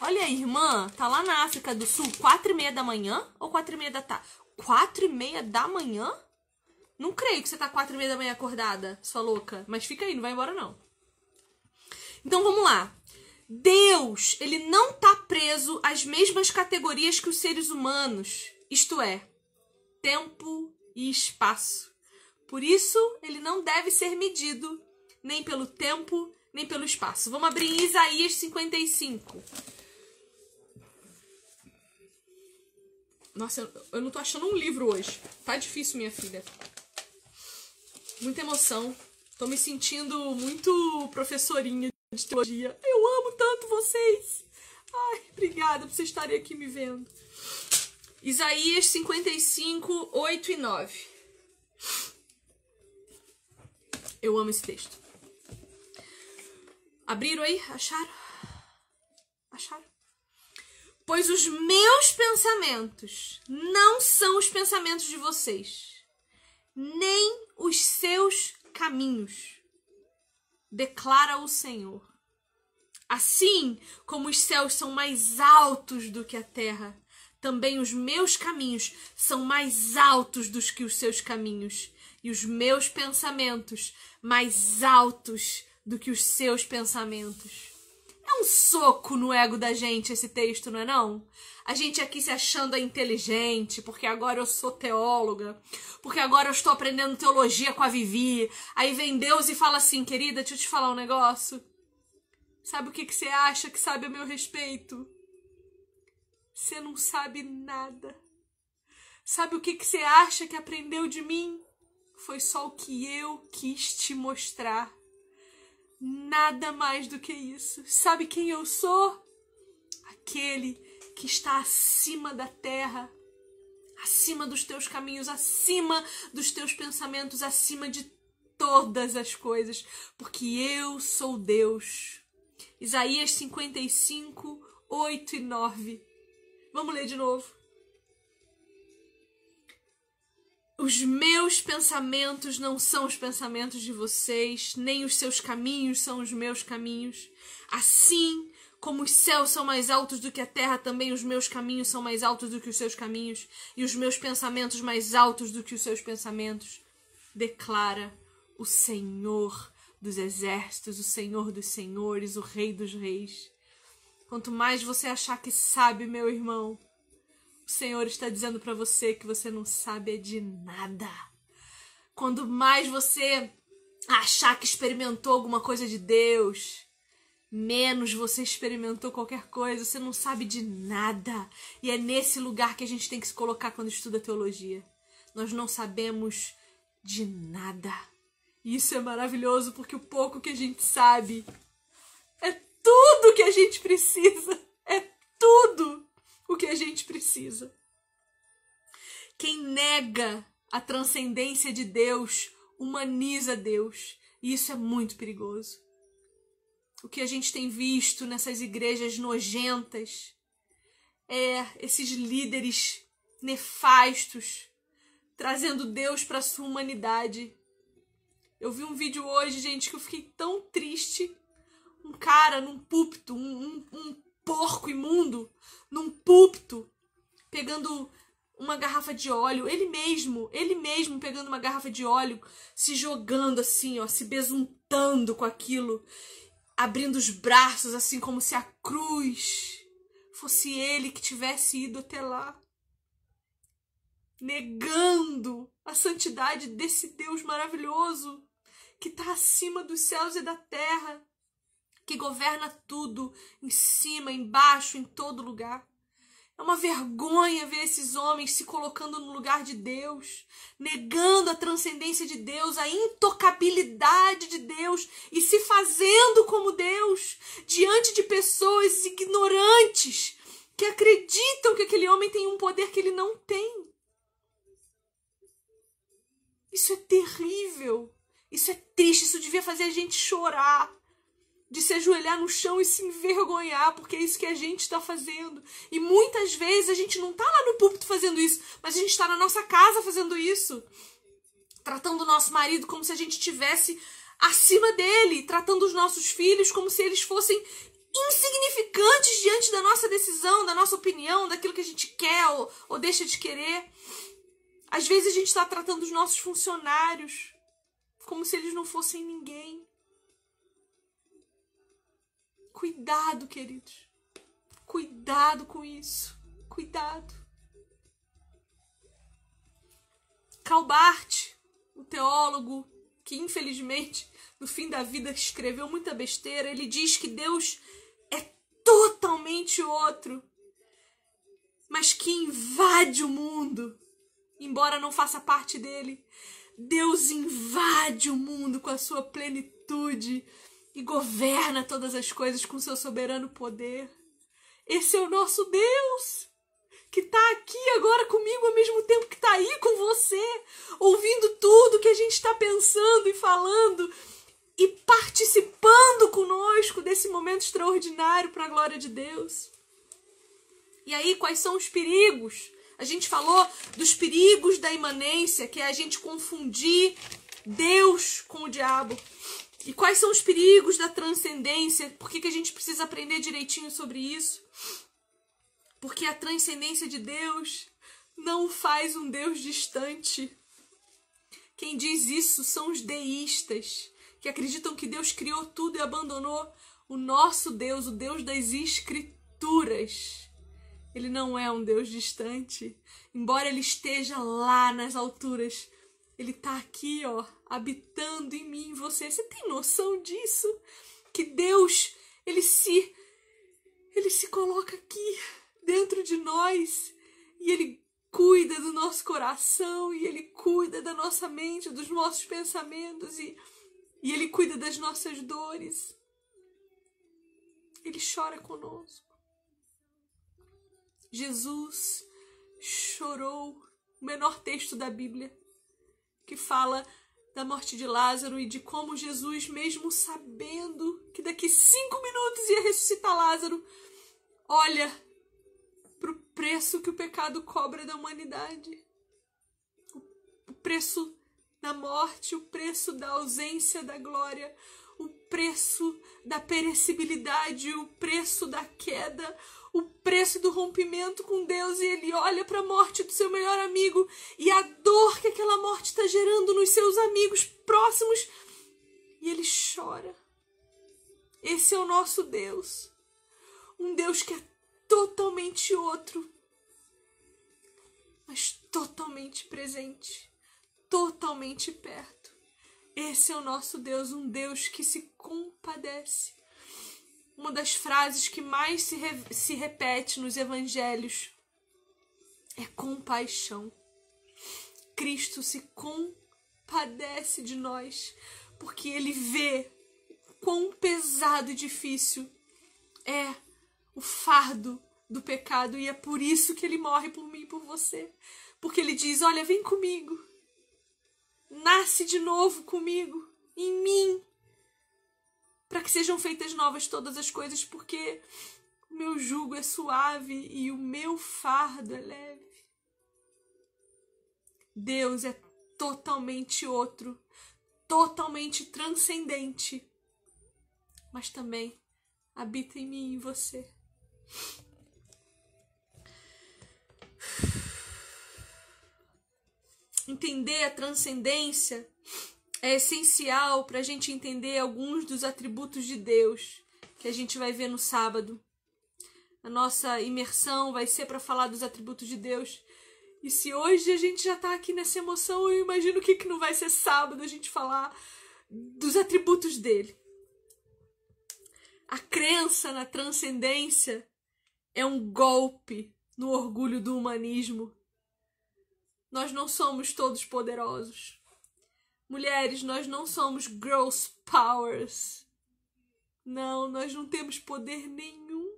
Olha aí, irmã, tá lá na África do Sul, quatro e meia da manhã ou quatro e meia da tarde? Quatro e meia da manhã? Não creio que você tá quatro e meia da manhã acordada, sua louca. Mas fica aí, não vai embora não. Então vamos lá. Deus, ele não tá preso às mesmas categorias que os seres humanos, isto é, tempo e espaço. Por isso, ele não deve ser medido nem pelo tempo, nem pelo espaço. Vamos abrir Isaías 55. Nossa, eu, não tô achando um livro hoje. Tá difícil, minha filha. Muita emoção. Tô me sentindo muito professorinha de teologia. Eu amo tanto vocês. Ai, obrigada por vocês estarem aqui me vendo. Isaías 55, 8 e 9. Eu amo esse texto. Abriram aí? Acharam? Acharam? Pois os meus pensamentos não são os pensamentos de vocês, nem os seus caminhos, declara o Senhor. Assim como os céus são mais altos do que a terra, também os meus caminhos são mais altos do que os seus caminhos, e os meus pensamentos mais altos do que os seus pensamentos. É um soco no ego da gente esse texto, não é não? A gente aqui se achando inteligente, porque agora eu sou teóloga, porque agora eu estou aprendendo teologia com a Vivi. Aí vem Deus e fala assim, querida, deixa eu te falar um negócio. Sabe o que, que você acha que sabe a meu respeito? Você não sabe nada. Sabe o que, que você acha que aprendeu de mim? Foi só o que eu quis te mostrar. Nada mais do que isso. Sabe quem eu sou? Aquele que está acima da terra, acima dos teus caminhos, acima dos teus pensamentos, acima de todas as coisas, porque eu sou Deus. Isaías 55, 8 e 9. Vamos ler de novo. Os meus pensamentos não são os pensamentos de vocês, nem os seus caminhos são os meus caminhos. Assim como os céus são mais altos do que a terra, também os meus caminhos são mais altos do que os seus caminhos, e os meus pensamentos mais altos do que os seus pensamentos. Declara o Senhor dos exércitos, o Senhor dos senhores, o Rei dos reis. Quanto mais você achar que sabe, meu irmão, o Senhor está dizendo para você que você não sabe de nada. Quando mais você achar que experimentou alguma coisa de Deus, menos você experimentou qualquer coisa, você não sabe de nada. E é nesse lugar que a gente tem que se colocar quando estuda teologia. Nós não sabemos de nada. E isso é maravilhoso porque o pouco que a gente sabe é tudo que a gente precisa. É tudo o que a gente precisa. Quem nega a transcendência de Deus humaniza Deus, e isso é muito perigoso. O que a gente tem visto nessas igrejas nojentas é esses líderes nefastos, trazendo Deus para sua humanidade. Eu vi um vídeo hoje, gente, que eu fiquei tão triste. Um cara num púlpito, um, um, um porco imundo, num púlpito, pegando uma garrafa de óleo, ele mesmo, ele mesmo pegando uma garrafa de óleo, se jogando assim, ó, se besuntando com aquilo, abrindo os braços assim como se a cruz fosse ele que tivesse ido até lá, negando a santidade desse Deus maravilhoso que está acima dos céus e da terra, que governa tudo, em cima, embaixo, em todo lugar. É uma vergonha ver esses homens se colocando no lugar de Deus, negando a transcendência de Deus, a intocabilidade de Deus e se fazendo como Deus diante de pessoas ignorantes que acreditam que aquele homem tem um poder que ele não tem. Isso é terrível. Isso é triste. Isso devia fazer a gente chorar de se ajoelhar no chão e se envergonhar, porque é isso que a gente está fazendo. E muitas vezes a gente não está lá no púlpito fazendo isso, mas a gente está na nossa casa fazendo isso. Tratando o nosso marido como se a gente tivesse acima dele, tratando os nossos filhos como se eles fossem insignificantes diante da nossa decisão, da nossa opinião, daquilo que a gente quer ou, ou deixa de querer. Às vezes a gente está tratando os nossos funcionários como se eles não fossem ninguém. Cuidado, queridos. Cuidado com isso. Cuidado. Calbart, o teólogo que infelizmente no fim da vida escreveu muita besteira, ele diz que Deus é totalmente outro, mas que invade o mundo, embora não faça parte dele. Deus invade o mundo com a sua plenitude e governa todas as coisas com seu soberano poder. Esse é o nosso Deus, que está aqui agora comigo ao mesmo tempo que está aí com você, ouvindo tudo que a gente está pensando e falando e participando conosco desse momento extraordinário para a glória de Deus. E aí, quais são os perigos? A gente falou dos perigos da imanência, que é a gente confundir Deus com o diabo. E quais são os perigos da transcendência? Por que, que a gente precisa aprender direitinho sobre isso? Porque a transcendência de Deus não faz um Deus distante. Quem diz isso são os deístas, que acreditam que Deus criou tudo e abandonou o nosso Deus, o Deus das Escrituras. Ele não é um Deus distante, embora ele esteja lá nas alturas. Ele está aqui, ó, habitando em mim, em você. Você tem noção disso? Que Deus, ele se ele se coloca aqui dentro de nós e ele cuida do nosso coração e ele cuida da nossa mente, dos nossos pensamentos e, e ele cuida das nossas dores. Ele chora conosco. Jesus chorou, o menor texto da Bíblia, que fala da morte de Lázaro e de como Jesus, mesmo sabendo que daqui cinco minutos ia ressuscitar Lázaro, olha para o preço que o pecado cobra da humanidade. O preço da morte, o preço da ausência da glória, o preço da perecibilidade, o preço da queda, o preço do rompimento com Deus e ele olha para a morte do seu melhor amigo e a dor que aquela morte está gerando nos seus amigos próximos e ele chora. Esse é o nosso Deus. Um Deus que é totalmente outro, mas totalmente presente, totalmente perto. Esse é o nosso Deus, um Deus que se compadece uma das frases que mais se, re se repete nos evangelhos é compaixão. Cristo se compadece de nós, porque ele vê quão pesado e difícil é o fardo do pecado e é por isso que ele morre por mim e por você. Porque ele diz: Olha, vem comigo, nasce de novo comigo, em mim, para que sejam feitas novas todas as coisas, porque o meu jugo é suave e o meu fardo é leve. Deus é totalmente outro, totalmente transcendente, mas também habita em mim e em você. Entender a transcendência é essencial para a gente entender alguns dos atributos de Deus que a gente vai ver no sábado. A nossa imersão vai ser para falar dos atributos de Deus. E se hoje a gente já está aqui nessa emoção, eu imagino que, que não vai ser sábado a gente falar dos atributos dele. A crença na transcendência é um golpe no orgulho do humanismo. Nós não somos todos poderosos. Mulheres, nós não somos girls powers. Não, nós não temos poder nenhum.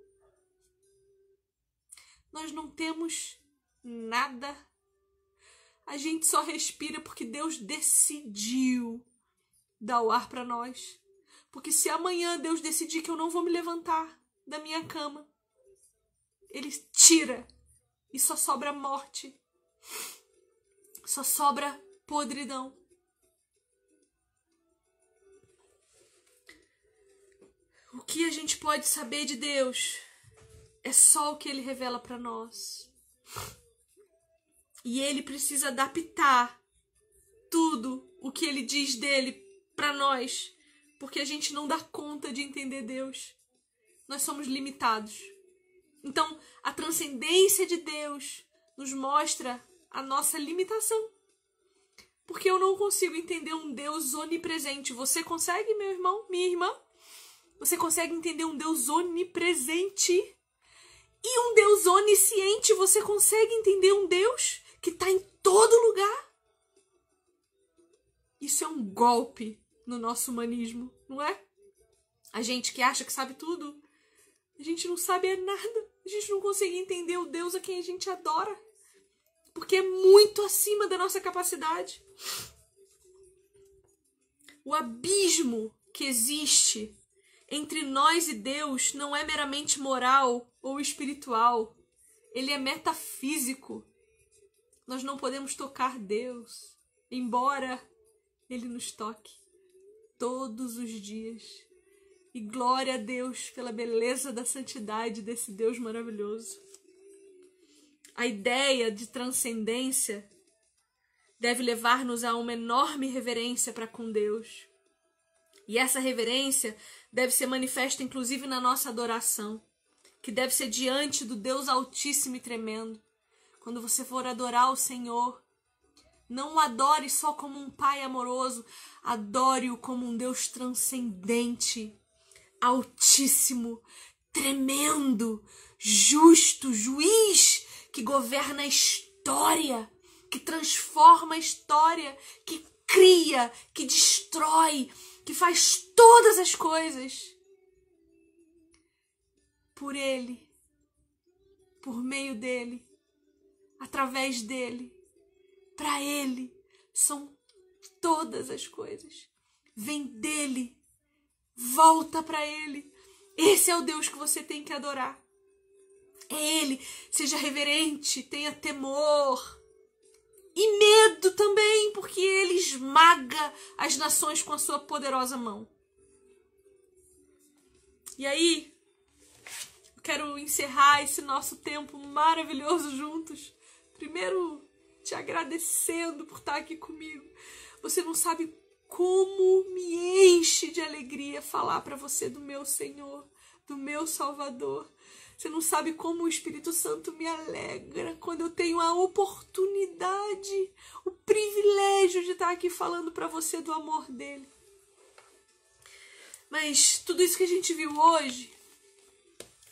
Nós não temos nada. A gente só respira porque Deus decidiu dar o ar para nós. Porque se amanhã Deus decidir que eu não vou me levantar da minha cama, ele tira e só sobra morte. Só sobra podridão. O que a gente pode saber de Deus é só o que ele revela para nós. E ele precisa adaptar tudo o que ele diz dele para nós, porque a gente não dá conta de entender Deus. Nós somos limitados. Então, a transcendência de Deus nos mostra a nossa limitação. Porque eu não consigo entender um Deus onipresente. Você consegue, meu irmão, minha irmã? Você consegue entender um Deus onipresente? E um Deus onisciente? Você consegue entender um Deus que está em todo lugar? Isso é um golpe no nosso humanismo, não é? A gente que acha que sabe tudo, a gente não sabe nada. A gente não consegue entender o Deus a quem a gente adora. Porque é muito acima da nossa capacidade. O abismo que existe entre nós e Deus não é meramente moral ou espiritual. Ele é metafísico. Nós não podemos tocar Deus, embora ele nos toque todos os dias. E glória a Deus pela beleza da santidade desse Deus maravilhoso. A ideia de transcendência deve levar-nos a uma enorme reverência para com Deus. E essa reverência deve ser manifesta inclusive na nossa adoração, que deve ser diante do Deus Altíssimo e tremendo. Quando você for adorar o Senhor, não o adore só como um pai amoroso, adore-o como um Deus transcendente, Altíssimo, tremendo, justo, juiz que governa a história, que transforma a história, que cria, que destrói, que faz todas as coisas. Por Ele, por meio dele, através dele, para Ele são todas as coisas. Vem dele Volta para Ele. Esse é o Deus que você tem que adorar. É Ele. Seja reverente, tenha temor. E medo também, porque Ele esmaga as nações com a sua poderosa mão. E aí, quero encerrar esse nosso tempo maravilhoso juntos. Primeiro, te agradecendo por estar aqui comigo. Você não sabe como me enche de alegria falar para você do meu Senhor, do meu Salvador. Você não sabe como o Espírito Santo me alegra quando eu tenho a oportunidade, o privilégio de estar aqui falando para você do amor dele. Mas tudo isso que a gente viu hoje,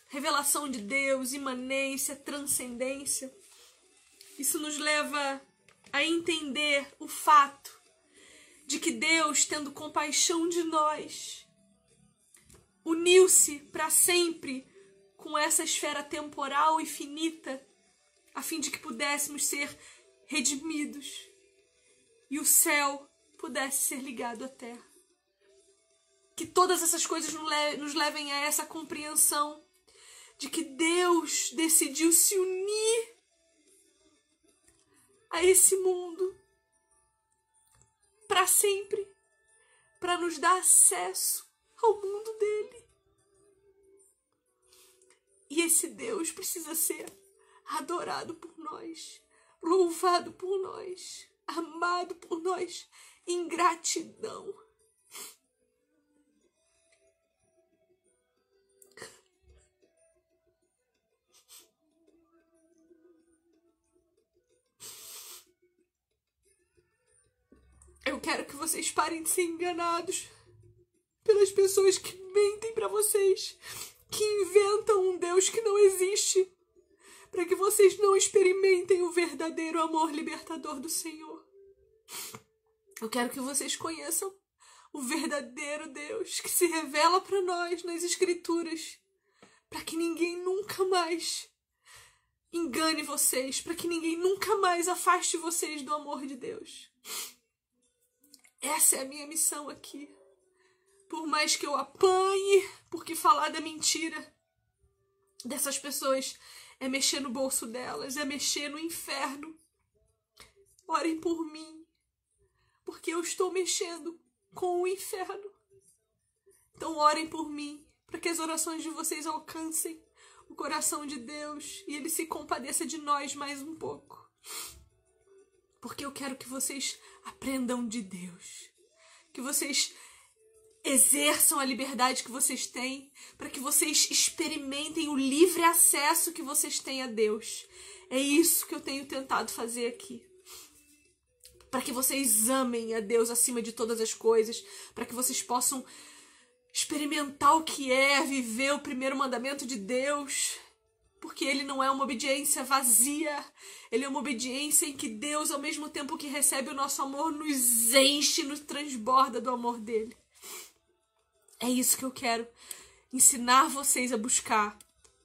revelação de Deus, imanência, transcendência, isso nos leva a entender o fato de que Deus, tendo compaixão de nós, uniu-se para sempre com essa esfera temporal e finita, a fim de que pudéssemos ser redimidos e o céu pudesse ser ligado à terra. Que todas essas coisas nos levem a essa compreensão de que Deus decidiu se unir a esse mundo para sempre, para nos dar acesso ao mundo dele. E esse Deus precisa ser adorado por nós, louvado por nós, amado por nós, em gratidão. Eu quero que vocês parem de ser enganados pelas pessoas que mentem para vocês, que inventam um Deus que não existe, para que vocês não experimentem o verdadeiro amor libertador do Senhor. Eu quero que vocês conheçam o verdadeiro Deus que se revela para nós nas Escrituras, para que ninguém nunca mais engane vocês, para que ninguém nunca mais afaste vocês do amor de Deus. Essa é a minha missão aqui. Por mais que eu apanhe, porque falar da mentira dessas pessoas é mexer no bolso delas, é mexer no inferno. Orem por mim, porque eu estou mexendo com o inferno. Então orem por mim, para que as orações de vocês alcancem o coração de Deus e ele se compadeça de nós mais um pouco. Porque eu quero que vocês aprendam de Deus. Que vocês exerçam a liberdade que vocês têm, para que vocês experimentem o livre acesso que vocês têm a Deus. É isso que eu tenho tentado fazer aqui. Para que vocês amem a Deus acima de todas as coisas, para que vocês possam experimentar o que é viver o primeiro mandamento de Deus, porque ele não é uma obediência vazia, ele é uma obediência em que Deus, ao mesmo tempo que recebe o nosso amor, nos enche, nos transborda do amor dele. É isso que eu quero ensinar vocês a buscar,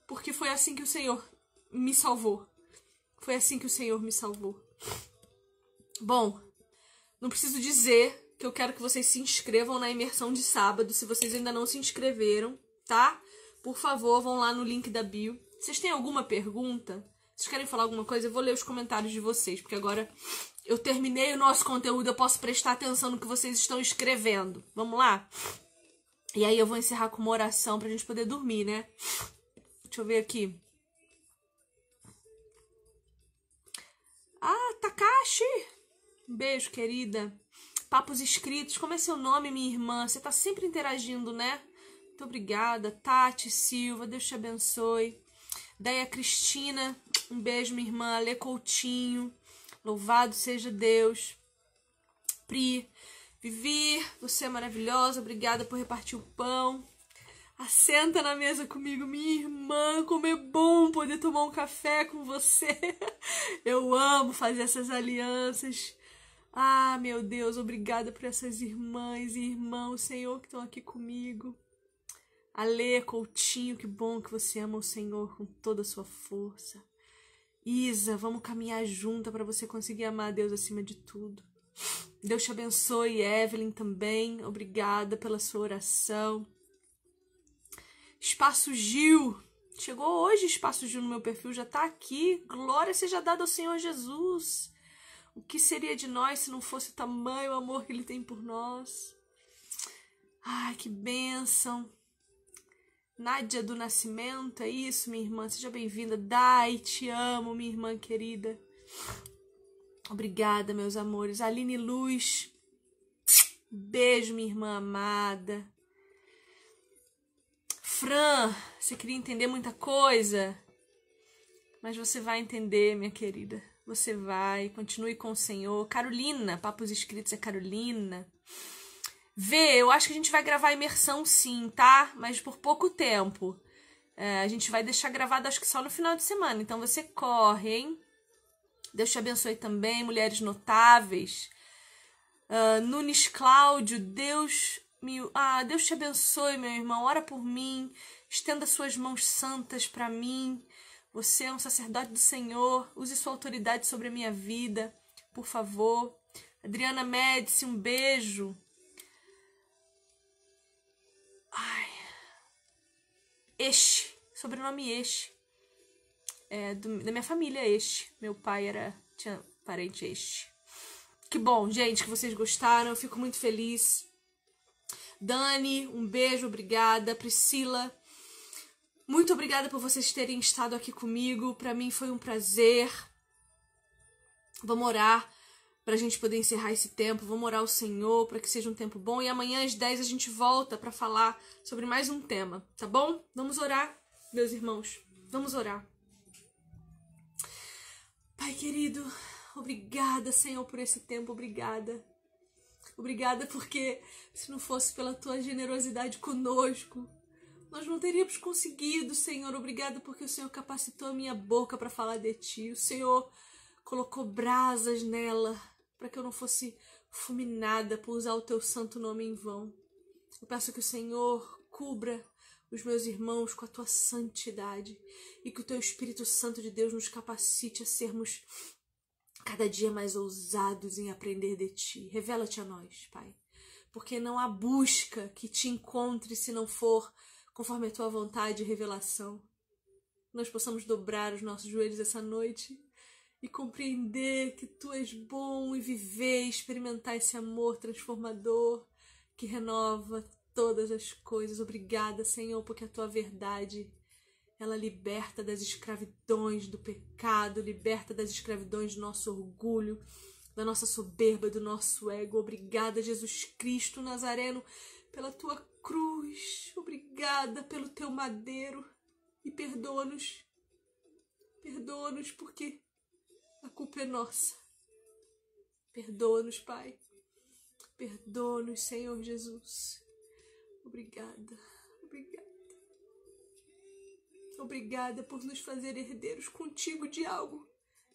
porque foi assim que o Senhor me salvou. Foi assim que o Senhor me salvou. Bom, não preciso dizer que eu quero que vocês se inscrevam na imersão de sábado, se vocês ainda não se inscreveram, tá? Por favor, vão lá no link da bio vocês têm alguma pergunta? Vocês querem falar alguma coisa? Eu vou ler os comentários de vocês, porque agora eu terminei o nosso conteúdo, eu posso prestar atenção no que vocês estão escrevendo. Vamos lá? E aí eu vou encerrar com uma oração pra gente poder dormir, né? Deixa eu ver aqui. Ah, Takashi! Um beijo, querida. Papos escritos. Como é seu nome, minha irmã? Você tá sempre interagindo, né? Muito obrigada. Tati Silva, Deus te abençoe. Deia Cristina, um beijo, minha irmã. Lê Coutinho, louvado seja Deus. Pri, Vivi, você é maravilhosa, obrigada por repartir o pão. Assenta na mesa comigo, minha irmã, como é bom poder tomar um café com você. Eu amo fazer essas alianças. Ah, meu Deus, obrigada por essas irmãs e irmãos, Senhor, que estão aqui comigo. Ale Coutinho, que bom que você ama o Senhor com toda a sua força. Isa, vamos caminhar junto para você conseguir amar a Deus acima de tudo. Deus te abençoe, Evelyn também. Obrigada pela sua oração. Espaço Gil. Chegou hoje Espaço Gil no meu perfil, já está aqui. Glória seja dada ao Senhor Jesus. O que seria de nós se não fosse o tamanho o amor que Ele tem por nós? Ai, que bênção. Nádia do Nascimento, é isso, minha irmã? Seja bem-vinda. Dai, te amo, minha irmã querida. Obrigada, meus amores. Aline Luz, beijo, minha irmã amada. Fran, você queria entender muita coisa, mas você vai entender, minha querida. Você vai, continue com o Senhor. Carolina, Papos Escritos é Carolina. Vê, eu acho que a gente vai gravar imersão sim, tá? Mas por pouco tempo. É, a gente vai deixar gravado acho que só no final de semana. Então você corre, hein? Deus te abençoe também, mulheres notáveis. Uh, Nunes Cláudio, Deus me. Ah, Deus te abençoe, meu irmão. Ora por mim. Estenda suas mãos santas para mim. Você é um sacerdote do Senhor. Use sua autoridade sobre a minha vida, por favor. Adriana Médici, um beijo. Ai. Este, sobrenome Este. É, do, da minha família Este. Meu pai era tinha parente este. Que bom, gente, que vocês gostaram. Eu fico muito feliz. Dani, um beijo, obrigada. Priscila, muito obrigada por vocês terem estado aqui comigo. Para mim foi um prazer. Vamos orar para a gente poder encerrar esse tempo. Vamos orar ao Senhor para que seja um tempo bom. E amanhã às 10 a gente volta para falar sobre mais um tema, tá bom? Vamos orar, meus irmãos. Vamos orar. Pai querido, obrigada, Senhor, por esse tempo. Obrigada. Obrigada porque se não fosse pela tua generosidade conosco, nós não teríamos conseguido, Senhor. Obrigada porque o Senhor capacitou a minha boca para falar de ti. O Senhor colocou brasas nela para que eu não fosse fulminada por usar o teu santo nome em vão. Eu peço que o Senhor cubra os meus irmãos com a tua santidade e que o teu Espírito Santo de Deus nos capacite a sermos cada dia mais ousados em aprender de ti. Revela-te a nós, Pai, porque não há busca que te encontre se não for conforme a tua vontade e revelação. Nós possamos dobrar os nossos joelhos essa noite e compreender que tu és bom e viver, experimentar esse amor transformador que renova todas as coisas. Obrigada, Senhor, porque a tua verdade ela liberta das escravidões do pecado, liberta das escravidões do nosso orgulho, da nossa soberba, do nosso ego. Obrigada, Jesus Cristo Nazareno, pela tua cruz. Obrigada pelo teu madeiro e perdoa-nos. Perdoa-nos porque a culpa é nossa. Perdoa-nos, Pai. Perdoa-nos, Senhor Jesus. Obrigada. Obrigada. Obrigada por nos fazer herdeiros contigo de algo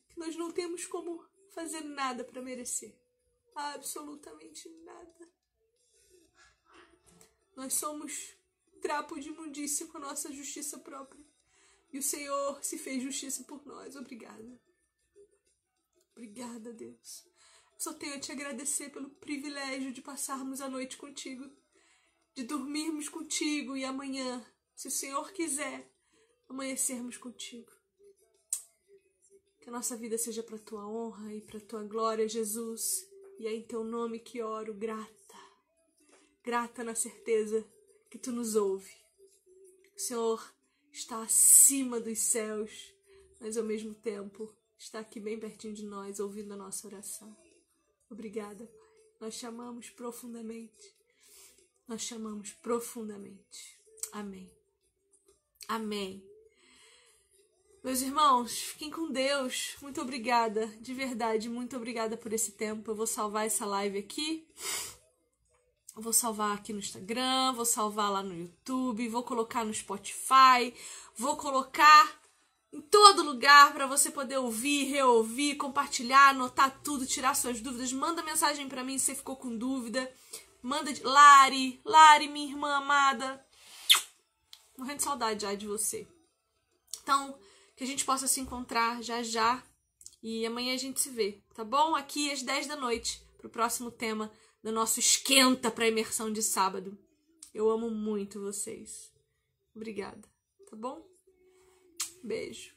que nós não temos como fazer nada para merecer. Absolutamente nada. Nós somos trapo de imundícia com a nossa justiça própria. E o Senhor se fez justiça por nós. Obrigada. Obrigada, Deus. Só tenho a te agradecer pelo privilégio de passarmos a noite contigo, de dormirmos contigo e amanhã, se o Senhor quiser, amanhecermos contigo. Que a nossa vida seja para tua honra e para tua glória, Jesus. E é em teu nome que oro, grata. Grata na certeza que tu nos ouve. O Senhor está acima dos céus, mas ao mesmo tempo está aqui bem pertinho de nós, ouvindo a nossa oração. Obrigada, Pai. Nós chamamos profundamente. Nós chamamos profundamente. Amém. Amém. Meus irmãos, fiquem com Deus. Muito obrigada, de verdade, muito obrigada por esse tempo. Eu vou salvar essa live aqui. Eu vou salvar aqui no Instagram, vou salvar lá no YouTube, vou colocar no Spotify, vou colocar em todo lugar para você poder ouvir, reouvir, compartilhar, anotar tudo, tirar suas dúvidas. Manda mensagem para mim se você ficou com dúvida. Manda de Lari, Lari, minha irmã amada. Morrendo de saudade já de você. Então, que a gente possa se encontrar já já e amanhã a gente se vê, tá bom? Aqui às 10 da noite pro próximo tema do nosso esquenta para imersão de sábado. Eu amo muito vocês. Obrigada, tá bom? Beijo.